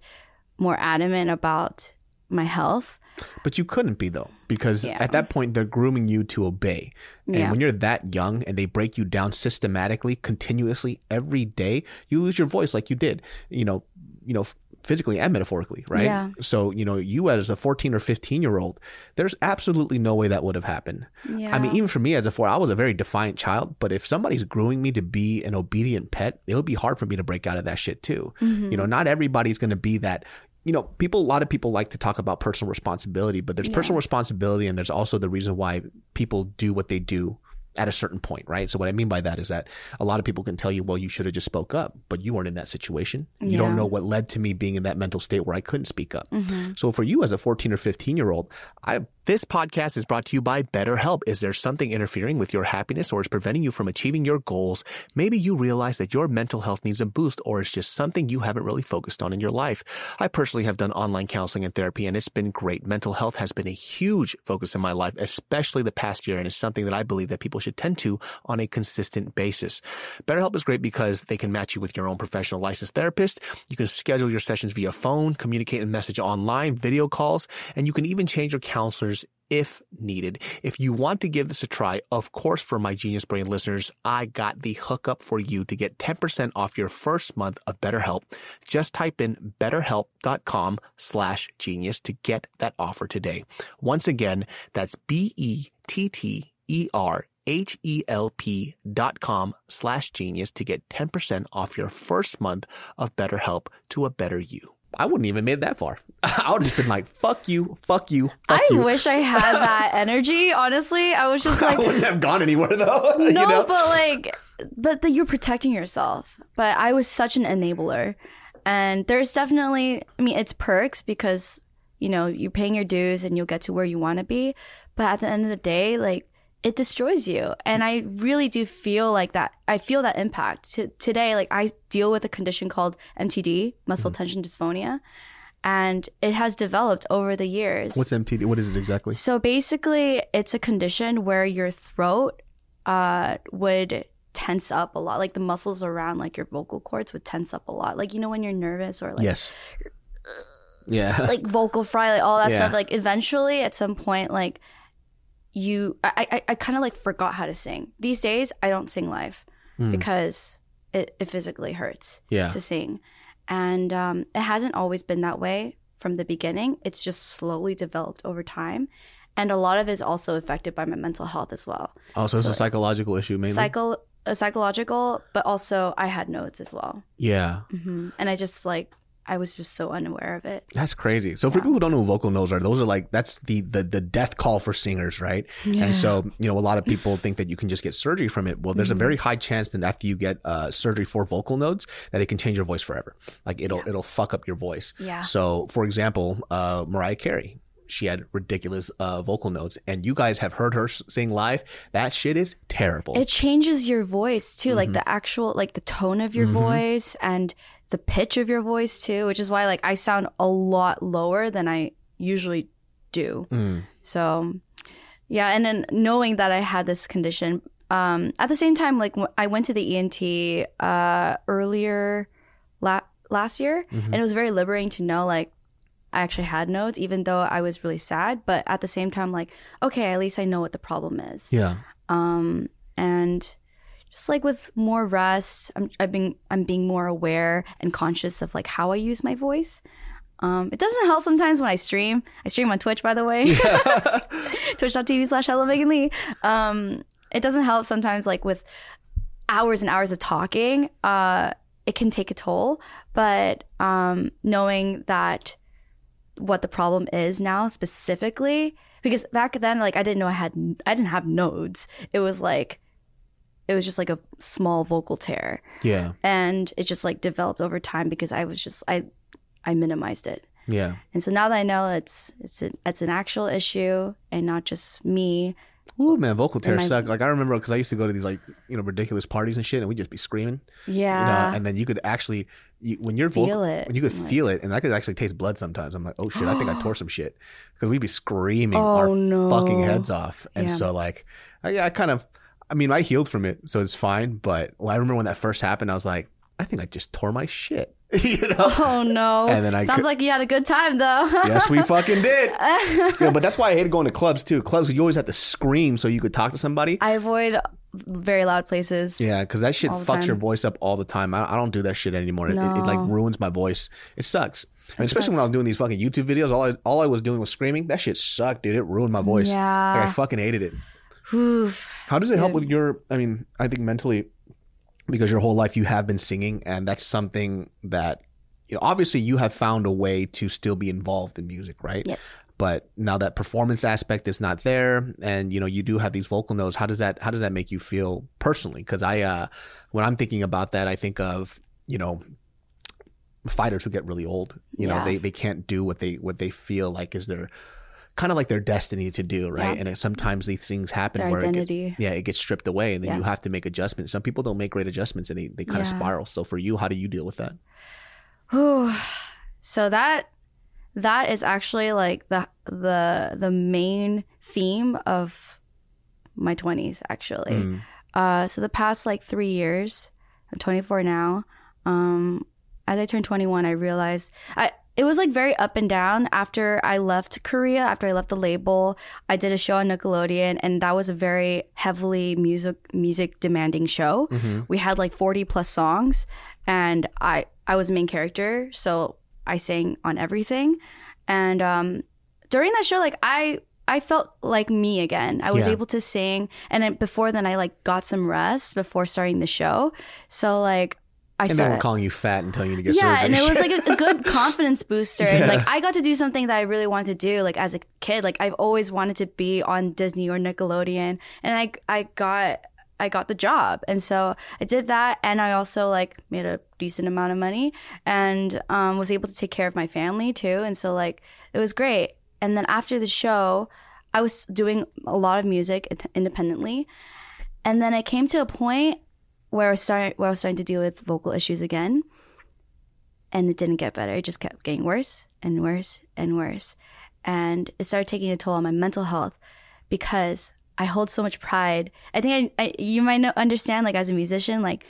more adamant about my health. But you couldn't be though, because Yeah. at that point they're grooming you to obey. And Yeah. when you're that young and they break you down systematically, continuously every day, you lose your voice like you did. You know, you know, physically and metaphorically, right? Yeah. So, you know, you as a 14 or 15 year old, there's absolutely no way that would have happened. Yeah. I mean, even for me as a four, I was a very defiant child. But if somebody's grooming me to be an obedient pet, it would be hard for me to break out of that shit too. Mm-hmm. You know, not everybody's going to be that. You know, people. A lot of people like to talk about personal responsibility, but there's personal responsibility, and there's also the reason why people do what they do at a certain point, right? So what I mean by that is that a lot of people can tell you, well, you should have just spoke up, but you weren't in that situation. You don't know what led to me being in that mental state where I couldn't speak up. Mm-hmm. So for you as a 14 or 15 year old, I This podcast is brought to you by BetterHelp. Is there something interfering with your happiness or is preventing you from achieving your goals? Maybe you realize that your mental health needs a boost or it's just something you haven't really focused on in your life. I personally have done online counseling and therapy and it's been great. Mental health has been a huge focus in my life, especially the past year and it's something that I believe that people should tend to on a consistent basis. BetterHelp is great because they can match you with your own professional licensed therapist. You can schedule your sessions via phone, communicate and message online, video calls, and you can even change your counselors if needed. If you want to give this a try, of course, for my Genius Brain listeners, I got the hookup for you to get 10% off your first month of BetterHelp. Just type in betterhelp.com slash genius to get that offer today. Once again, that's B-E-T-T-E-R H-E-L-P dot com slash genius to get 10% off your first month of BetterHelp to a better you. I wouldn't even made it that far. (laughs) I would have just been like, fuck you, fuck you, fuck I you. wish I had that (laughs) energy. Honestly, I was just like, I wouldn't have gone anywhere though. (laughs) no, you know? but like, but the, you're protecting yourself. But I was such an enabler, and there's definitely, I mean, it's perks because you know you're paying your dues and you'll get to where you want to be. But at the end of the day, like. It destroys you, and I really do feel like that. I feel that impact T- today. Like I deal with a condition called MTD, muscle Mm-hmm. tension dysphonia, and it has developed over the years. What's MTD? What is it exactly? So basically, it's a condition where your throat uh, would tense up a lot. Like the muscles around like your vocal cords would tense up a lot. Like you know when you're nervous or like yes. Yeah. like vocal fry, like all that Yeah. stuff. Like eventually, at some point, like you, I, I, I kind of like forgot how to sing. These days, I don't sing live Mm. because it, it physically hurts yeah. to sing, and um, it hasn't always been that way from the beginning. It's just slowly developed over time, and a lot of it is also affected by my mental health as well. Oh, so it's a psychological issue mainly. Psycho, uh, psychological, but also I had nodes as well, yeah. hmm and I just like I was just so unaware of it. That's crazy. So for people who don't know what vocal nodes are, those are like that's the the the death call for singers, right? Yeah. And so you know a lot of people (laughs) think that you can just get surgery from it. Well, there's Mm-hmm. a very high chance that after you get uh, surgery for vocal nodes, that it can change your voice forever. Like it'll it'll fuck up your voice. Yeah. So for example, uh, Mariah Carey. She had ridiculous uh, vocal nodes, and you guys have heard her sing live. That shit is terrible. it changes your voice too, like Mhm. the actual like the tone of your Mhm. voice and the pitch of your voice too, which is why like I sound a lot lower than I usually do. Mm. So, yeah, and then knowing that I had this condition, um, at the same time, like I went to the ENT uh, earlier la- last year, Mhm. and it was very liberating to know like I actually had nodes, even though I was really sad. But at the same time, like okay, at least I know what the problem is. Yeah. Um, and just like with more rest, I'm I've been I'm being more aware and conscious of like how I use my voice. Um, it doesn't help sometimes when I stream. I stream on Twitch, by the way. (laughs) (laughs) Twitch.tv slash hello Megan Lee. Um, it doesn't help sometimes like with hours and hours of talking. Uh, it can take a toll. But um, knowing that what the problem is now specifically, because back then like I didn't know I had I didn't have nodes. It was like it was just like a small vocal tear Yeah. and it just like developed over time because I was just I I minimized it. Yeah. And so now that I know it's it's an it's an actual issue and not just me. Ooh, man, vocal tears my- suck. Like I remember because I used to go to these like you know ridiculous parties and shit, and we'd just be screaming. You Yeah. know, and then you could actually you, when you're Feel vocal, it. when you could Like- feel it, and I could actually taste blood sometimes. I'm like, oh shit, I think I tore (gasps) some shit because we'd be screaming oh our no. fucking heads off, and Yeah. so like, I, I kind of, I mean, I healed from it, so it's fine. But well, I remember when that first happened, I was like, I think I just tore my shit. (laughs) you know? Oh no! And then I sounds could- like you had a good time though. (laughs) yes, we fucking did. (laughs) Yeah, but that's why I hated going to clubs too. Clubs, you always have to scream so you could talk to somebody. I avoid very loud places. Yeah, because that shit fucks your voice up all the time. I, I don't do that shit anymore. It, it, it, like ruins my voice. It sucks. Especially when. I was doing these fucking YouTube videos, all I all I was doing was screaming. That shit sucked, dude. It ruined my voice. Like I fucking hated it. Oof. How does it help with your? I mean, I think mentally, because your whole life you have been singing, and that's something that you know. Obviously, you have found a way to still be involved in music, right? Yes. But now that performance aspect is not there, and you know you do have these vocal nodes. How does that? How does that make you feel personally? Because I, uh when I'm thinking about that, I think of you know fighters who get really old. You know, they they can't do what they what they feel like is their kind of like their destiny to do, right? Yeah. And it, sometimes these things happen Their where it get- yeah, it gets stripped away, and then Yeah. you have to make adjustments. Some people don't make great adjustments, and they, they kind of spiral. So for you, how do you deal with that? Whew. so that that is actually like the the the main theme of my 20s actually. Mm. Uh so the past like 3 years, I'm 24 now. Um as I turned 21, I realized I it was like very up and down after I left Korea, after I left the label. I did a show on Nickelodeon and that was a very heavily music music demanding show. Mm-hmm. we had like 40 plus songs and i i was main character so i sang on everything and um during that show like i i felt like me again i was Yeah. able to sing and then before then i like got some rest before starting the show so like i And they weren't calling you fat and telling you to get yeah, surgery. and it was like a, a (laughs) good confidence booster. And Yeah. like I got to do something that I really wanted to do. Like as a kid, like I've always wanted to be on Disney or Nickelodeon, and I I got I got the job, and so I did that, and I also like made a decent amount of money, and um, was able to take care of my family too, and so like it was great. And then after the show, I was doing a lot of music independently, and then I came to a point where I was starting where I was starting to deal with vocal issues again and it didn't get better. It just kept getting worse and worse and worse. And it started taking a toll on my mental health because I hold so much pride. I think I, I you might know, understand, like as a musician, like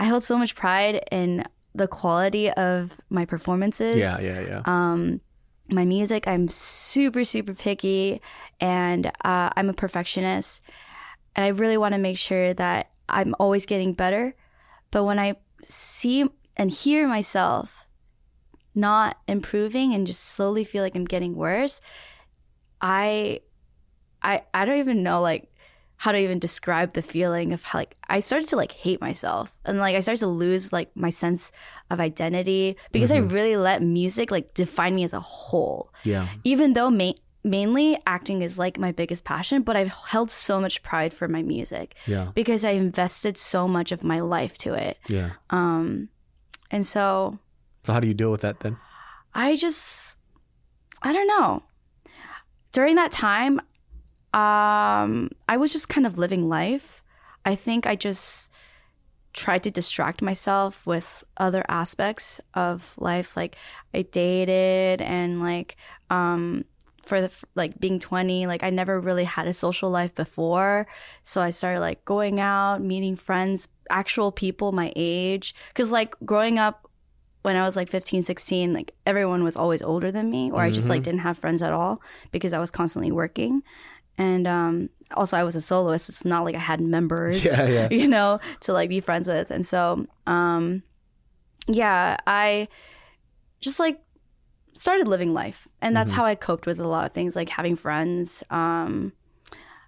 I hold so much pride in the quality of my performances. yeah, yeah, yeah. Um, my music, I'm super, super picky and uh, I'm a perfectionist. And I really want to make sure that I'm always getting better. But when I see and hear myself not improving and just slowly feel like I'm getting worse, I I I don't even know like how to even describe the feeling of how, like I started to like hate myself and like I started to lose like my sense of identity because I mm-hmm. really let music like define me as a whole. yeah. Even though ma- mainly acting is like my biggest passion, but I've held so much pride for my music Yeah. because I invested so much of my life to it. Yeah. Um and so So how do you deal with that then? I just I don't know. During that time, um, I was just kind of living life. I think I just tried to distract myself with other aspects of life. Like I dated and like um for the like being 20 like i never really had a social life before. So i started like going out meeting friends actual people my age. Because like growing up when i was like 15 16 like everyone was always older than me or i just like Mhm. didn't have friends at all because i was constantly working. And um also i was a soloist. It's not like i had members (laughs) Yeah, yeah. (laughs) you know to like be friends with. And so um yeah i just like started living life and that's Mhm. how i coped with a lot of things like having friends. Um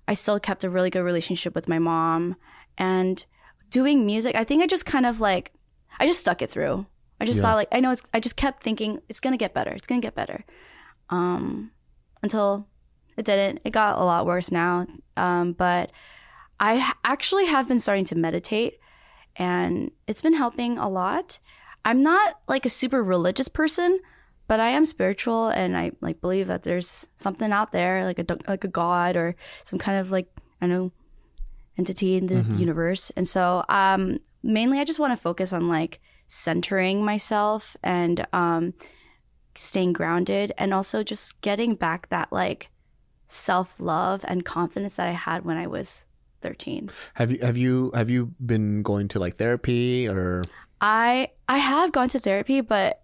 i still kept a really good relationship with my mom and doing music i think i just kind of like i just stuck it through. I just Yeah. thought like i know it's i just kept thinking it's gonna get better it's gonna get better. Um until it didn't. It got a lot worse now. Um but I actually have been starting to meditate and it's been helping a lot. I'm not like a super religious person but I am spiritual and I like believe that there's something out there like a like a god or some kind of like I don't know entity in the Mhm. universe. And so um mainly I just want to focus on like centering myself and um staying grounded and also just getting back that like self-love and confidence that I had when I was 13. Have you have you have you been going to like therapy or I I have gone to therapy, but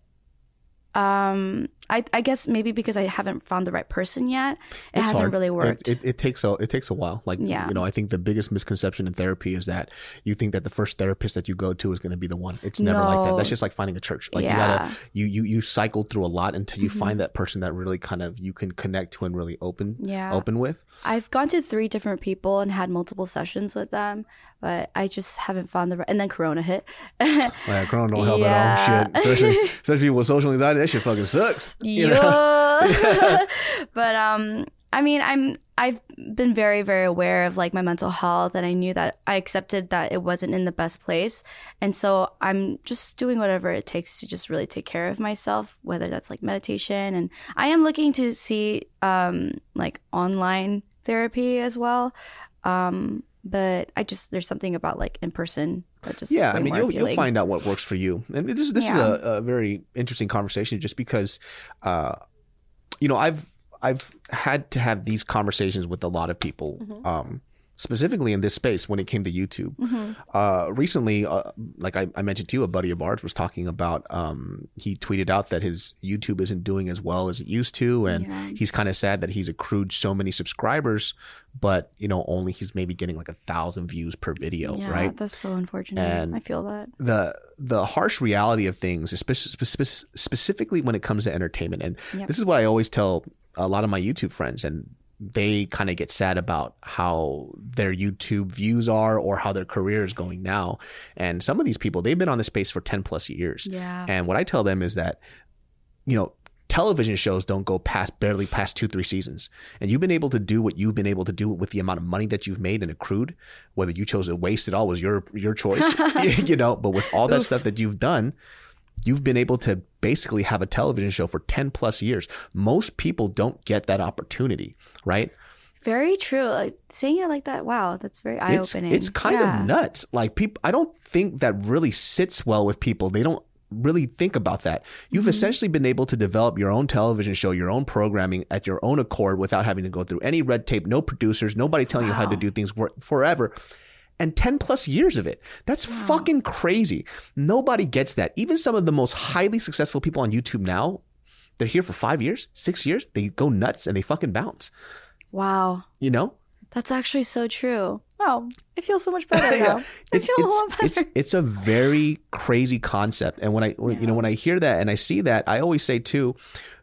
um I, I guess maybe because I haven't found the right person yet, it It's hasn't hard. really worked. It, it, takes a it takes a while. Like Yeah. you know, I think the biggest misconception in therapy is that you think that the first therapist that you go to is going to be the one. It's never like that. That's just like finding a church. Like you Yeah. gotta you you you cycle through a lot until you Mhm. find that person that really kind of you can connect to and really open yeah. open with. I've gone to three different people and had multiple sessions with them, but I just haven't found the right. And then Corona hit. (laughs) Like Corona don't help Yeah. at all. Shit, especially (laughs) especially people with social anxiety. That shit fucking sucks. You? Yeah. (laughs) but um I mean I'm I've been very very aware of like my mental health and I knew that I accepted that it wasn't in the best place and so I'm just doing whatever it takes to just really take care of myself whether that's like meditation and I am looking to see um like online therapy as well um but I just there's something about like in person that just yeah i mean you'll, you'll find out what works for you and this, this Yeah. is a, a very interesting conversation just because uh you know i've i've had to have these conversations with a lot of people Mhm. um specifically in this space when it came to youtube Mhm. uh recently uh, like I, I mentioned to you a buddy of ours was talking about um he tweeted out that his youtube isn't doing as well as it used to and Yeah. he's kind of sad that he's accrued so many subscribers but you know only he's maybe getting like a thousand views per video yeah, right that's so unfortunate. And- I feel that. the the harsh reality of things, espe- spe- spe- specifically when it comes to entertainment, and Yep. this is what I always tell a lot of my YouTube friends, and they kind of get sad about how their YouTube views are or how their career is going now. And some of these people, they've been on the space for ten plus years, Yeah. and what I tell them is that, you know. Television shows don't go past barely past two, three seasons. And you've been able to do what you've been able to do with the amount of money that you've made and accrued. Whether you chose to waste it all was your your choice. (laughs) (laughs) you know, but with all that Oof. stuff that you've done, you've been able to basically have a television show for 10 plus years. Most people don't get that opportunity, right? Very true. Like saying it like that, wow, that's very eye It's opening. it's kind of nuts. Like people I don't think that really sits well with people. They don't really think about that. You've Mhm. essentially been able to develop your own television show, your own programming at your own accord without having to go through any red tape, no producers, nobody telling you how to do things forever. And 10 plus years of it. That's Wow. fucking crazy. Nobody gets that. Even some of the most highly successful people on YouTube now, they're here for five years, six years. They go nuts and they fucking bounce. Wow. You know? That's actually so true. Wow. I feel so much (laughs) better Yeah. now. I it's feel a lot better. it's it's a very crazy concept and when i when- you know when i hear that and i see that i always say too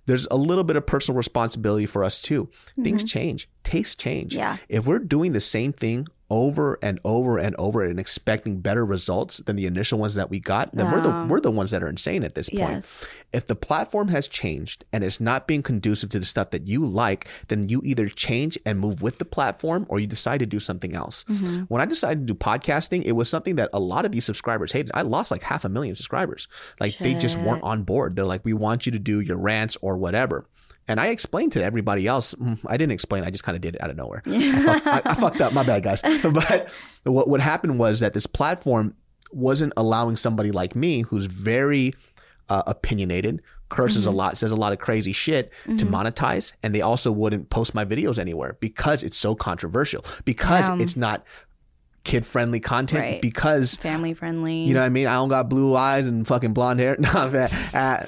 there's a little bit of personal responsibility for us too things Mhm. change tastes change Yeah. if we're doing the same thing over and over and over and expecting better results than the initial ones that we got then we're the we're the ones that are insane at this point Yes. if the platform has changed and it's not being conducive to the stuff that you like then you either change and move with the platform or you decide to do something else Mhm. when I decided to do podcasting, it was something that a lot of these subscribers hated. I lost like half a million subscribers. Like they just weren't on board. They're like, we want you to do your rants or whatever. And I explained to everybody else. mm, I didn't explain. I just kind of did it out of nowhere. (laughs) I, fucked, I, I fucked up. My bad, guys. (laughs) But what what happened was that this platform wasn't allowing somebody like me, who's very uh, opinionated, curses a Mhm. lot, says a lot of crazy shit, to Mhm. monetize. And they also wouldn't post my videos anywhere because it's so controversial. Because it's not kid friendly content. Right. Because Family friendly. you know what I mean? I don't got blue eyes and fucking blonde hair. (laughs) No, I'm. Uh,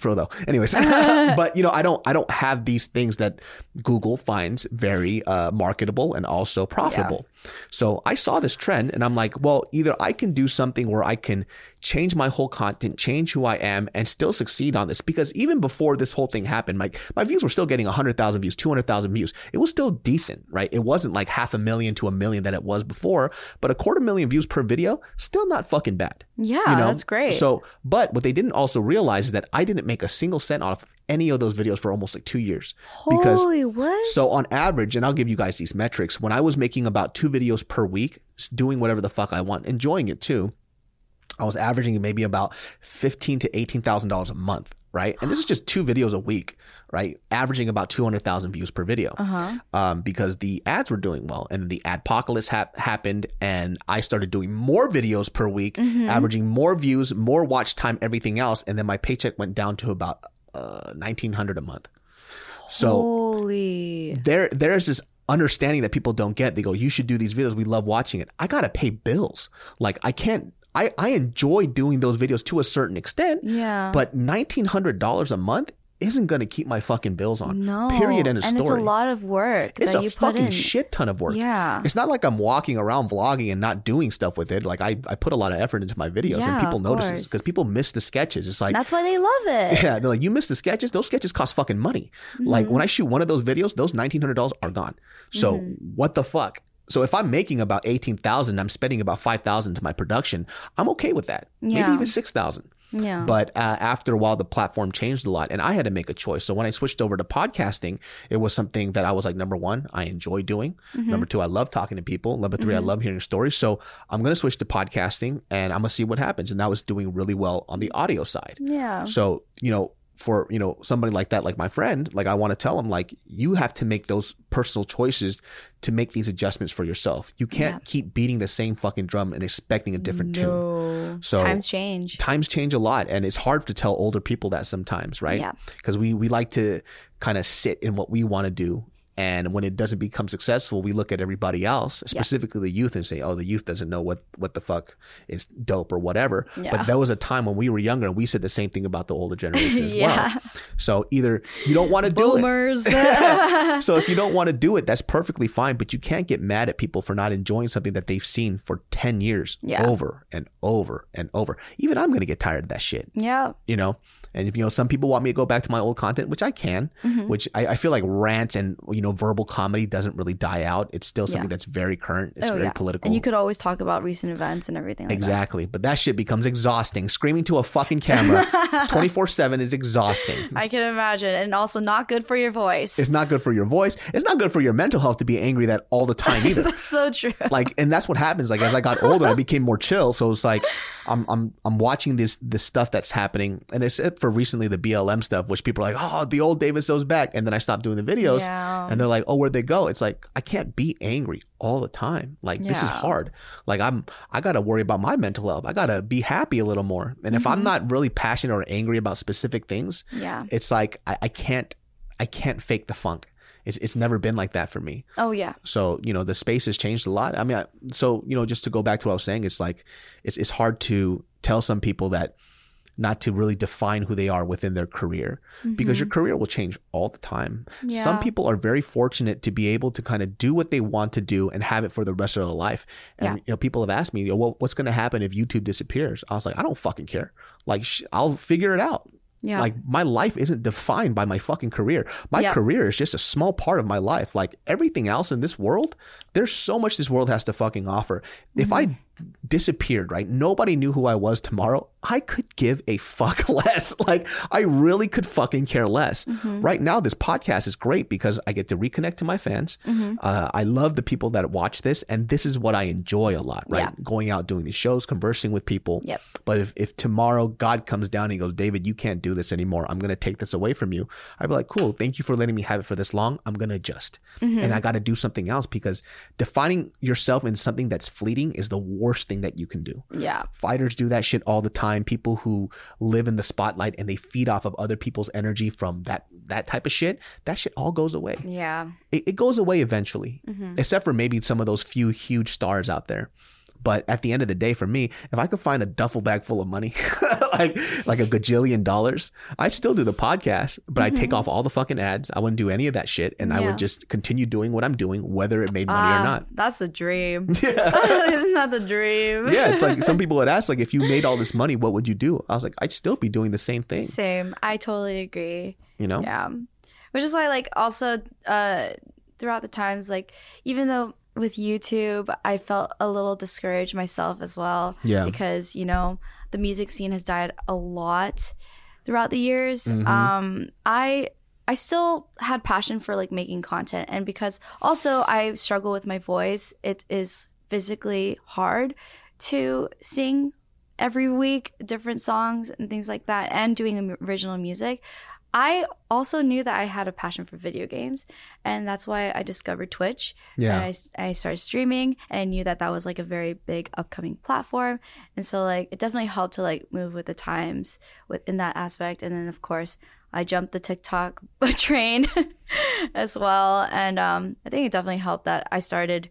Frodo. Anyways, (laughs) but you know, I don't I don't have these things that Google finds very uh, marketable and also profitable. So I saw this trend and I'm like, well, either I can do something where I can change my whole content, change who I am, and still succeed on this. Because even before this whole thing happened, my my views were still getting 100,000 views, 200,000 views. It was still decent, right? It wasn't like half a million to a million that it was before, but a quarter million views per video, still not fucking bad. yeah, You know, that's great. So, but what they didn't also realize is that I didn't make a single cent off any of those videos for almost like two years. because- Holy what? So on average, and I'll give you guys these metrics, when I was making about two videos per week, doing whatever the fuck I want, enjoying it too, I was averaging maybe about fifteen to eighteen thousand dollars a month, right? And this is just two videos a week, right? Averaging about two hundred thousand views per video Uh huh. um, because the ads were doing well and the adpocalypse hap- happened and I started doing more videos per week, Mhm. averaging more views, more watch time, everything else, and then my paycheck went down to about uh, nineteen hundred a month. So Holy. there, there's this understanding that people don't get. They go, "You should do these videos. We love watching it." I gotta pay bills. Like I can't I I enjoy doing those videos to a certain extent. Yeah. But nineteen hundred dollars a month isn't going to keep my fucking bills on. no. Period. End of and story. it's a lot of work It's that a you put fucking in. shit ton of work. Yeah. It's not like I'm walking around vlogging and not doing stuff with it. Like I, I put a lot of effort into my videos and people notice course. because people miss the sketches. It's like That's why they love it. (laughs) yeah, they're like, you miss the sketches. Those sketches cost fucking money. Like Mm-hmm. when I shoot one of those videos, those nineteen hundred dollars are gone. So Mm-hmm. what the fuck? So if I'm making about eighteen thousand, I'm spending about five thousand to my production. I'm okay with that. Yeah. Maybe even six thousand. Yeah. But uh, after a while, the platform changed a lot, and I had to make a choice. So when I switched over to podcasting, it was something that I was like, number one, I enjoy doing. Mm-hmm. Number two, I love talking to people. Number 3 I love hearing stories. So I'm gonna switch to podcasting, and I'm gonna see what happens. And I was doing really well on the audio side. yeah. So, you know, for, you know, somebody like that, like my friend, like I want to tell him, like, you have to make those personal choices to make these adjustments for yourself. You can't Yeah. keep beating the same fucking drum and expecting a different tune. So Times change. times change a lot and it's hard to tell older people that sometimes, right? Yeah. Because we, we like to kind of sit in what we want to do. And when it doesn't become successful, we look at everybody else, specifically the youth, and say, "Oh, the youth doesn't know what what the fuck is dope or whatever." Yeah. But there was a time when we were younger, and we said the same thing about the older generation as (laughs) Yeah. well. So either you don't want to do it, Boomers. (laughs) (laughs) so if you don't want to do it, that's perfectly fine. But you can't get mad at people for not enjoying something that they've seen for ten years Yeah. over and over and over. Even I'm gonna get tired of that shit yeah. you know and if you know some people want me to go back to my old content which i can Mm-hmm. which I, I feel like rant and you know verbal comedy doesn't really die out it's still something Yeah. that's very current it's oh, very yeah. political And you could always talk about recent events and everything like exactly but that shit becomes exhausting screaming to a fucking camera (laughs) 24-7 is exhausting. I can imagine. And also not good for your voice. it's not good for your voice it's not good for your mental health to be angry that all the time either (laughs) That's so true. like and that's what happens like as i got older i became more chill so it's like i'm i'm i'm watching this this stuff that's happening and except for recently the blm stuff which people are like oh the old david so's back and then i stopped doing the videos Yeah. and they're like oh where'd they go it's like i can't be angry all the time like this is hard like i'm i gotta worry about my mental health i gotta be happy a little more and if Mm-hmm. i'm not really passionate or angry about specific things yeah. it's like i, I can't i can't fake the funk it's, it's never been like that for me Oh yeah. so you know the space has changed a lot. I mean, I, so you know, just to go back to what I was saying, it's like it's it's hard to tell some people that not to really define who they are within their career because your career will change all the time. Some Mm-hmm. People are very fortunate to be able to kind of do what they want to do and have it for the rest of their life. And Yeah. you know, people have asked me, well, what's going to happen if YouTube disappears? I was like, I don't fucking care. Like, sh- I'll figure it out. Yeah. Like my life isn't defined by my fucking career. My Yeah. career is just a small part of my life. Like everything else in this world, there's so much this world has to fucking offer. If I disappeared, right? Nobody knew who I was tomorrow. I could give a fuck (laughs) less. Like I really could fucking care less. Mm-hmm. Right now, this podcast is great because I get to reconnect to my fans. Mm-hmm. Uh, I love the people that watch this, and this is what I enjoy a lot. Right, Yeah. going out doing these shows, conversing with people. Yep. But if, if tomorrow God comes down and he goes, David, you can't do this anymore. I'm going to take this away from you. I'd be like, cool. Thank you for letting me have it for this long. I'm going to adjust. Mm-hmm. And I got to do something else because defining yourself in something that's fleeting is the worst thing that you can do. Yeah. Fighters do that shit all the time. People who live in the spotlight and they feed off of other people's energy from that that type of shit. That shit all goes away. Yeah. It, it goes away eventually, mm-hmm. except for maybe some of those few huge stars out there. But at the end of the day, for me, if I could find a duffel bag full of money, (laughs) like like a gajillion dollars, I'd still do the podcast, but I'd take off all the fucking ads. I wouldn't do any of that shit, and I Mm-hmm. Would just continue doing what I'm doing, whether it made money Ah, or not. That's a dream. (laughs) Yeah. (laughs) Isn't that the dream? Yeah, it's like some people would ask, like, if you made all this money, what would you do? I was like, I'd still be doing the same thing, Same. I totally agree. you know? Yeah. Which is why like also uh throughout the times like even though with YouTube I felt a little discouraged myself as well. Yeah. Because, you know, the music scene has died a lot throughout the years. Mhm. Um I I still had passion for like making content and because also I struggle with my voice, it is physically hard to sing every week different songs and things like that and doing original music. I also knew that I had a passion for video games, and that's why I discovered Twitch. Yeah. And I, I started streaming, and I knew that that was like a very big upcoming platform. And so, like, it definitely helped to like move with the times within that aspect. And then, of course, I jumped the TikTok (laughs) train (laughs) as well. And um, I think it definitely helped that I started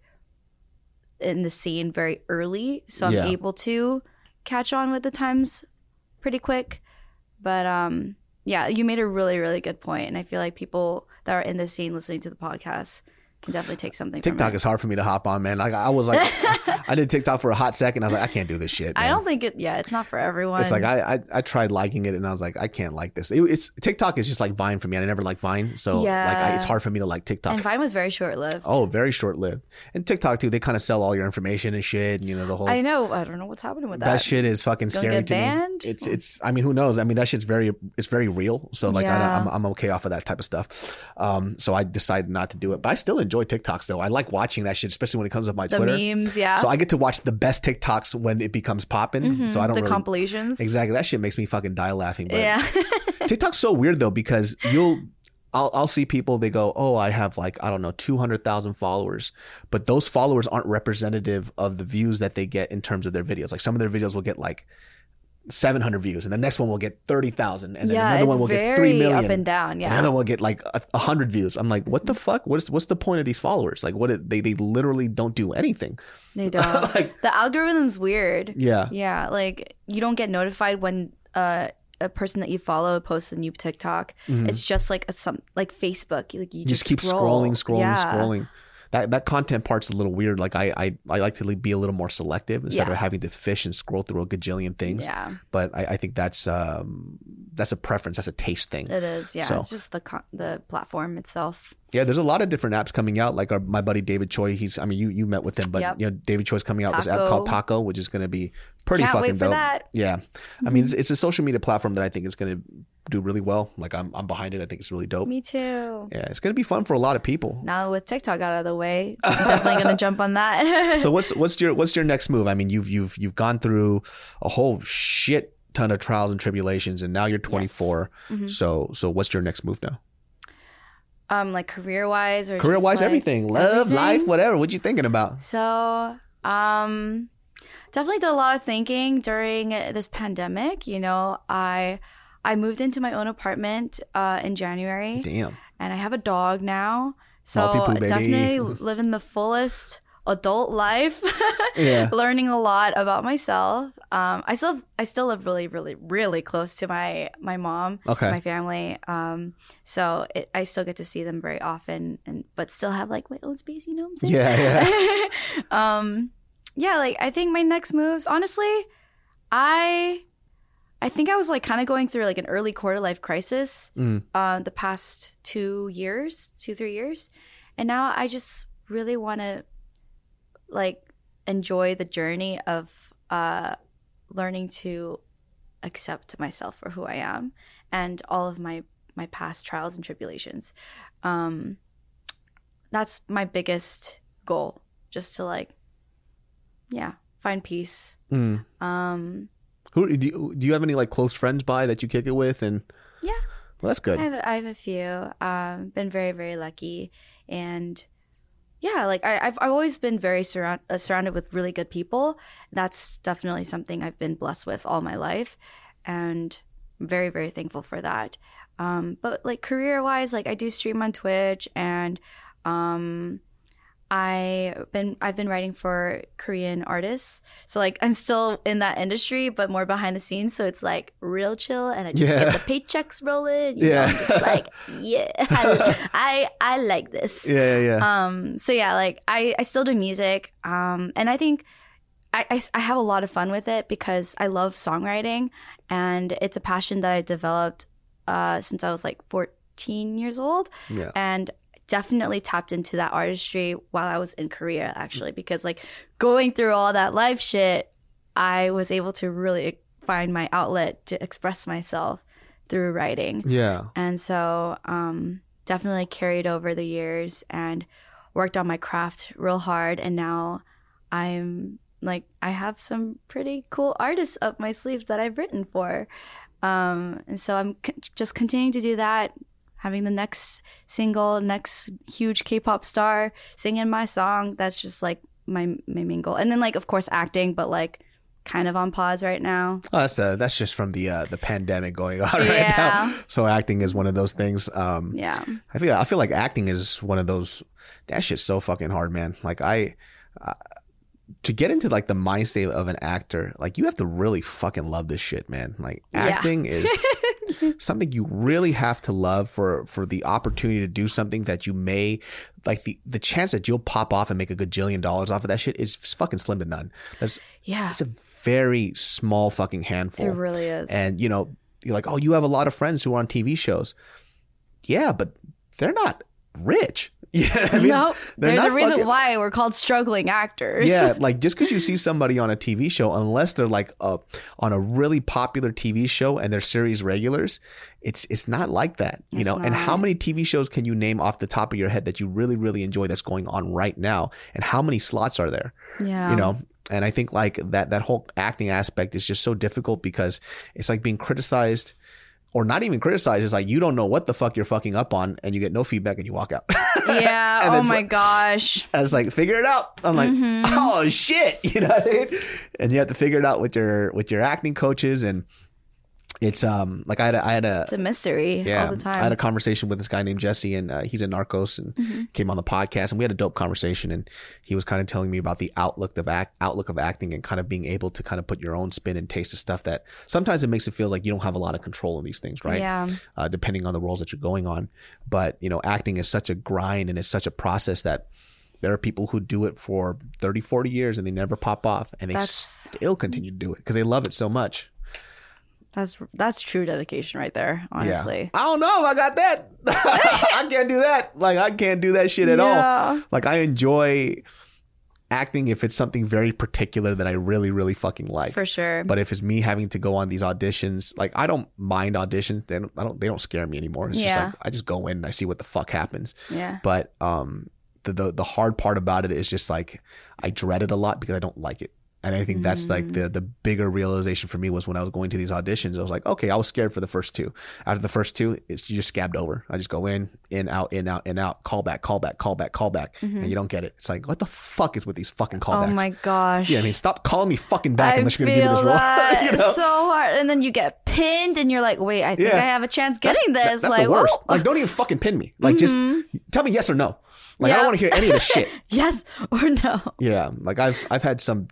in the scene very early. So I'm Yeah. able to catch on with the times pretty quick. But um, yeah, you made a really really good point, and I feel like people that are in the scene listening to the podcast can definitely take something. TikTok is hard for me to hop on, man. Like I was like, (laughs) I did TikTok for a hot second. I was like, I can't do this shit. I don't think it. Yeah, it's not for everyone. It's like I, I I tried liking it and I was like I can't like this. It, it's TikTok is just like Vine for me. I never liked Vine, so like I, it's hard for me to like TikTok. and Vine was very short lived. oh, very short lived. And TikTok too. They kind of sell all your information and shit. And, you know the whole I know. I don't know what's happening with that, that. shit is fucking It's scary to me. It's it's. I mean, who knows? I mean, that shit's very it's very real. So like I, Yeah. I'm I'm okay off of that type of stuff. Um, so I decided not to do it, but I still enjoy TikToks though. I like watching that shit, especially when it comes up my the Twitter. memes, yeah. So I get to watch the best TikToks when it becomes popping. Mhm, So I don't know the really compilations. exactly that shit makes me fucking die laughing. But Yeah. (laughs) TikTok's so weird though because you'll I'll I'll see people they go, "Oh, I have like I don't know, 200,000 followers." But those followers aren't representative of the views that they get in terms of their videos. Like some of their videos will get like 700 views and the next one will get 30,000 and then yeah, another one will get 3 million. up and down. And Yeah. another one will get like a, a hundred views. I'm like, what the fuck? What is what's the point of these followers? Like, what? It, they they literally don't do anything. They (laughs) don't. like, the algorithm's weird. yeah, Yeah, like you don't get notified when uh, a person that you follow posts a new TikTok. Mhm. It's just like a some like Facebook. Like you you just, just keep scroll. scrolling, scrolling, Yeah. scrolling. That that content part's a little weird. Like I I, I like to be a little more selective instead Yeah. of having to fish and scroll through a gajillion things. Yeah, But I, I think that's um that's a preference. That's a taste thing. it is. Yeah, So- it's just the the platform itself. Yeah, there's a lot of different apps coming out. Like our, my buddy David Choi, he's I mean you you met with him, but Yep. you know David Choi's coming out with this app called Taco, which is going to be pretty Can't fucking wait for dope. that. Mm-hmm. Yeah, I mean it's, it's a social media platform that I think is going to do really well. Like I'm I'm behind it. I think it's really dope. Me too. Yeah, it's going to be fun for a lot of people. Now with TikTok out of the way, I'm (laughs) definitely gonna jump on that. so what's what's your what's your next move? I mean, you've you've you've gone through a whole shit ton of trials and tribulations, and now you're 24. Mhm. So so what's your next move now? Um, like career wise or Career wise, like, everything, love, everything? life, whatever. What you thinking about? So, um, definitely did a lot of thinking during this pandemic. You know, I I moved into my own apartment uh, in January, Damn. and I have a dog now. So definitely (laughs) living the fullest adult life. (laughs) Yeah. learning a lot about myself. Um, I still I still live really really really close to my my mom, Okay. my family. Um, so it, I still get to see them very often, and but still have like my own space. You know what I'm saying? Yeah, yeah. (laughs) um, yeah. Like I think my next moves, honestly, I. I think I was like kind of going through like an early quarter life crisis Mm. uh, the past two years, two, three years. And now I just really want to like enjoy the journey of uh, learning to accept myself for who I am and all of my, my past trials and tribulations. Um, that's my biggest goal, just to like, yeah, find peace. Mm. Um, Who do you, do you have any like close friends by that you kick it with? And Yeah. well, that's good. I have, I have a few. Um, been very, very lucky, and yeah, like I, I've, I've always been very uh, surrounded with really good people. That's definitely something I've been blessed with all my life, and I'm very, very thankful for that. Um, but like career wise, like I do stream on Twitch, and um, I been I've been writing for Korean artists, so like I'm still in that industry, but more behind the scenes. So it's like real chill, and I just Yeah. get the paychecks rolling. You Yeah. know, like (laughs) yeah, I, I I like this. yeah, yeah, yeah. Um. So yeah, like I I still do music. Um. And I think. I, I, I have a lot of fun with it because I love songwriting and it's a passion that I developed uh, since I was like 14 years old yeah. and definitely tapped into that artistry while I was in Korea actually because like going through all that life shit I was able to really find my outlet to express myself through writing. Yeah. and so um definitely carried over the years and worked on my craft real hard. And now I'm like I have some pretty cool artists up my sleeve that I've written for. Um and so I'm c- just continuing to do that having the next single next huge K-pop star singing my song that's just like my my main goal and then like of course acting but like kind of on pause right now Oh, that's the that's just from the uh, the pandemic going (laughs) on right now. So acting is one of those things. Um, yeah I feel I feel like acting is one of those. That shit's so fucking hard, man. Like I, uh, to get into like the mind state of an actor, like you have to really fucking love this shit, man. Like Yeah. acting is (laughs) (laughs) something you really have to love for for the opportunity to do something that you may like the the chance that you'll pop off and make a gajillion dollars off of that shit is fucking slim to none. That's Yeah. it's a very small fucking handful. It really is. And you know, you're like, oh, you have a lot of friends who are on TV shows. Yeah, but they're not rich. Yeah, (laughs) I mean, no, there's a not reason fucking- why we're called struggling actors. Yeah, (laughs) like just because you see somebody on a TV show, unless they're like uh, on a really popular TV show and they're series regulars, it's it's not like that, you It's know. And how many TV shows can you name off the top of your head that you really really enjoy that's going on right now? And how many slots are there? yeah. you know and i think like that that whole acting aspect is just so difficult because it's like being criticized or not even criticize it's like you don't know what the fuck you're fucking up on and you get no feedback and you walk out (laughs) Yeah. Oh my like- gosh. and it's like figure it out i'm like Mhm. (laughs) oh shit (laughs) you know what I mean? and you have to figure it out with your with your acting coaches and it's um like i had a, i had a It's a mystery yeah, all the time. I had a conversation with this guy named Jesse, and uh, he's in Narcos, and Mhm. came on the podcast, and we had a dope conversation. And he was kind of telling me about the outlook of act, outlook of acting, and kind of being able to kind of put your own spin and taste of stuff that sometimes it makes it feel like you don't have a lot of control of these things, right? Yeah. Uh, depending on the roles that you're going on, but you know, acting is such a grind and it's such a process that. There are people who do it for 30, 40 years and they never pop off and they That's- still continue to do it because they love it so much. That's that's true dedication right there, honestly. Yeah. I don't know if I got that. (laughs) I can't do that. Like I can't do that shit at all. Like I enjoy acting if it's something very particular that I really, really fucking like. For sure. But if it's me having to go on these auditions, like I don't mind auditions. They don't, I don't they don't scare me anymore. It's just Yeah. like I just go in and I see what the fuck happens. yeah. But um the, the the hard part about it is just like I dread it a lot because I don't like it. And I think that's like Mm. the the bigger realization for me was when I was going to these auditions. I was like, okay, I was scared for the first two. After the first two, it's you just scabbed over. I just go in, in, out, in, out, in, out, call back, call back, call back, call back, and you don't get it. It's like, what the fuck is with these fucking Mm-hmm. Oh my gosh. Yeah, I mean, stop calling me fucking back I unless you're gonna give me this role. (laughs) you know? It's so hard. And then you get pinned and you're like, wait, I think Yeah. I have a chance That's- getting that- this. that's like, the worst. whoa. Like, don't even fucking pin me. Like, just tell me yes or no. Like, I don't want to hear any of this shit. (laughs) yes or no. Yeah, like I've I've had some.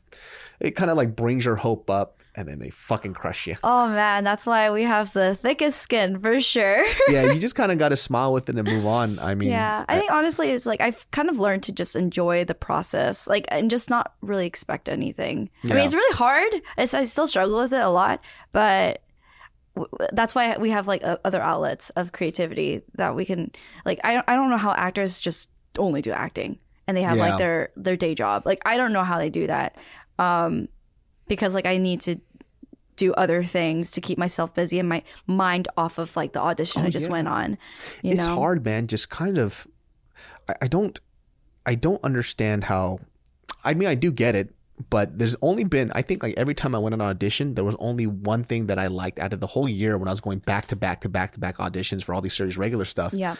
It kind of like brings your hope up, and then they fucking crush you. Oh man, that's why we have the thickest skin for sure. (laughs) yeah, you just kind of got to smile with it and move on. I mean, yeah, I think honestly, it's like I've kind of learned to just enjoy the process, like, and just not really expect anything. I mean, it's really hard. It's, I still struggle with it a lot, but that's why we have like other outlets of creativity that we can like. I I don't know how actors just only do acting and they have Yeah. like their their day job. Like I don't know how they do that, um, because like I need to do other things to keep myself busy and my mind off of like the audition Oh, I just yeah. went on. You it's know? hard, man. Just kind of, I, I don't, I don't understand how. I mean, I do get it, but there's only been, I think, like every time I went on an audition, there was only one thing that I liked out of the whole year when I was going back to back to back to back auditions for all these series regular stuff. Yeah.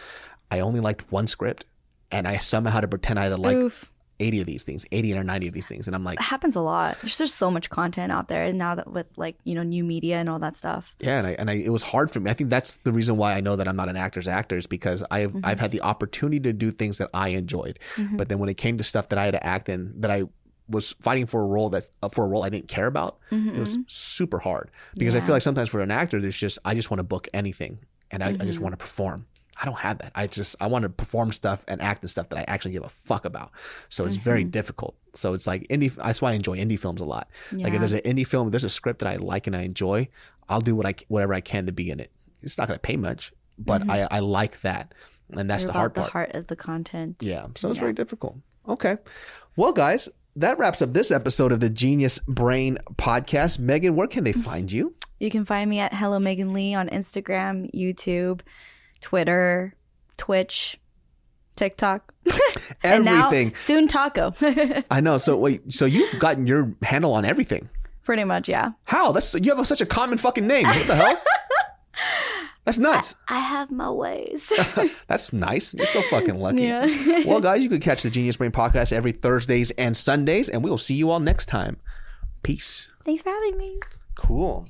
I only liked one script, and I somehow had to pretend I had to like Oof. 80 of these things, 80 or 90 of these things, and I'm like. It happens a lot. There's just so much content out there and now that with like, you know, new media and all that stuff. Yeah, and I, and I, it was hard for me. I think that's the reason why I know that I'm not an actor's actor is because I've Mm-hmm. I've had the opportunity to do things that I enjoyed, but then when it came to stuff that I had to act in, that I was fighting for a role that uh, for a role I didn't care about, it was super hard because I Mm-hmm. Feel like sometimes for an actor, there's just I just want to book anything and I, I Mm-hmm. just want to perform. I don't have that. I just I want to perform stuff and act in stuff that I actually give a fuck about. So it's very Mm-hmm. difficult. So it's like indie. That's why I enjoy indie films a lot. Like if there's an indie film, if there's a script that I like and I enjoy, I'll do what I whatever I can to be in it. It's not gonna pay much, but I I like that, and that's You're the hard the heart of the content. Yeah, so it's Yeah. very difficult. Okay, well, guys, that wraps up this episode of the Genius Brain Podcast. Megan, where can they find you? You can find me at Hello Megan Lee on Instagram, YouTube, Twitter, Twitch, TikTok. (laughs) and now Everything. soon Taco. (laughs) I know. So wait, so you've gotten your handle on everything. Pretty much, yeah. How? That's you have such a common fucking name. What the hell? (laughs) That's nuts. I have my ways. That's nice. You're so fucking lucky. yeah. well, guys, you can catch the Genius Brain podcast every Thursdays and Sundays, and we will see you all next time. Peace. Thanks for having me. Cool.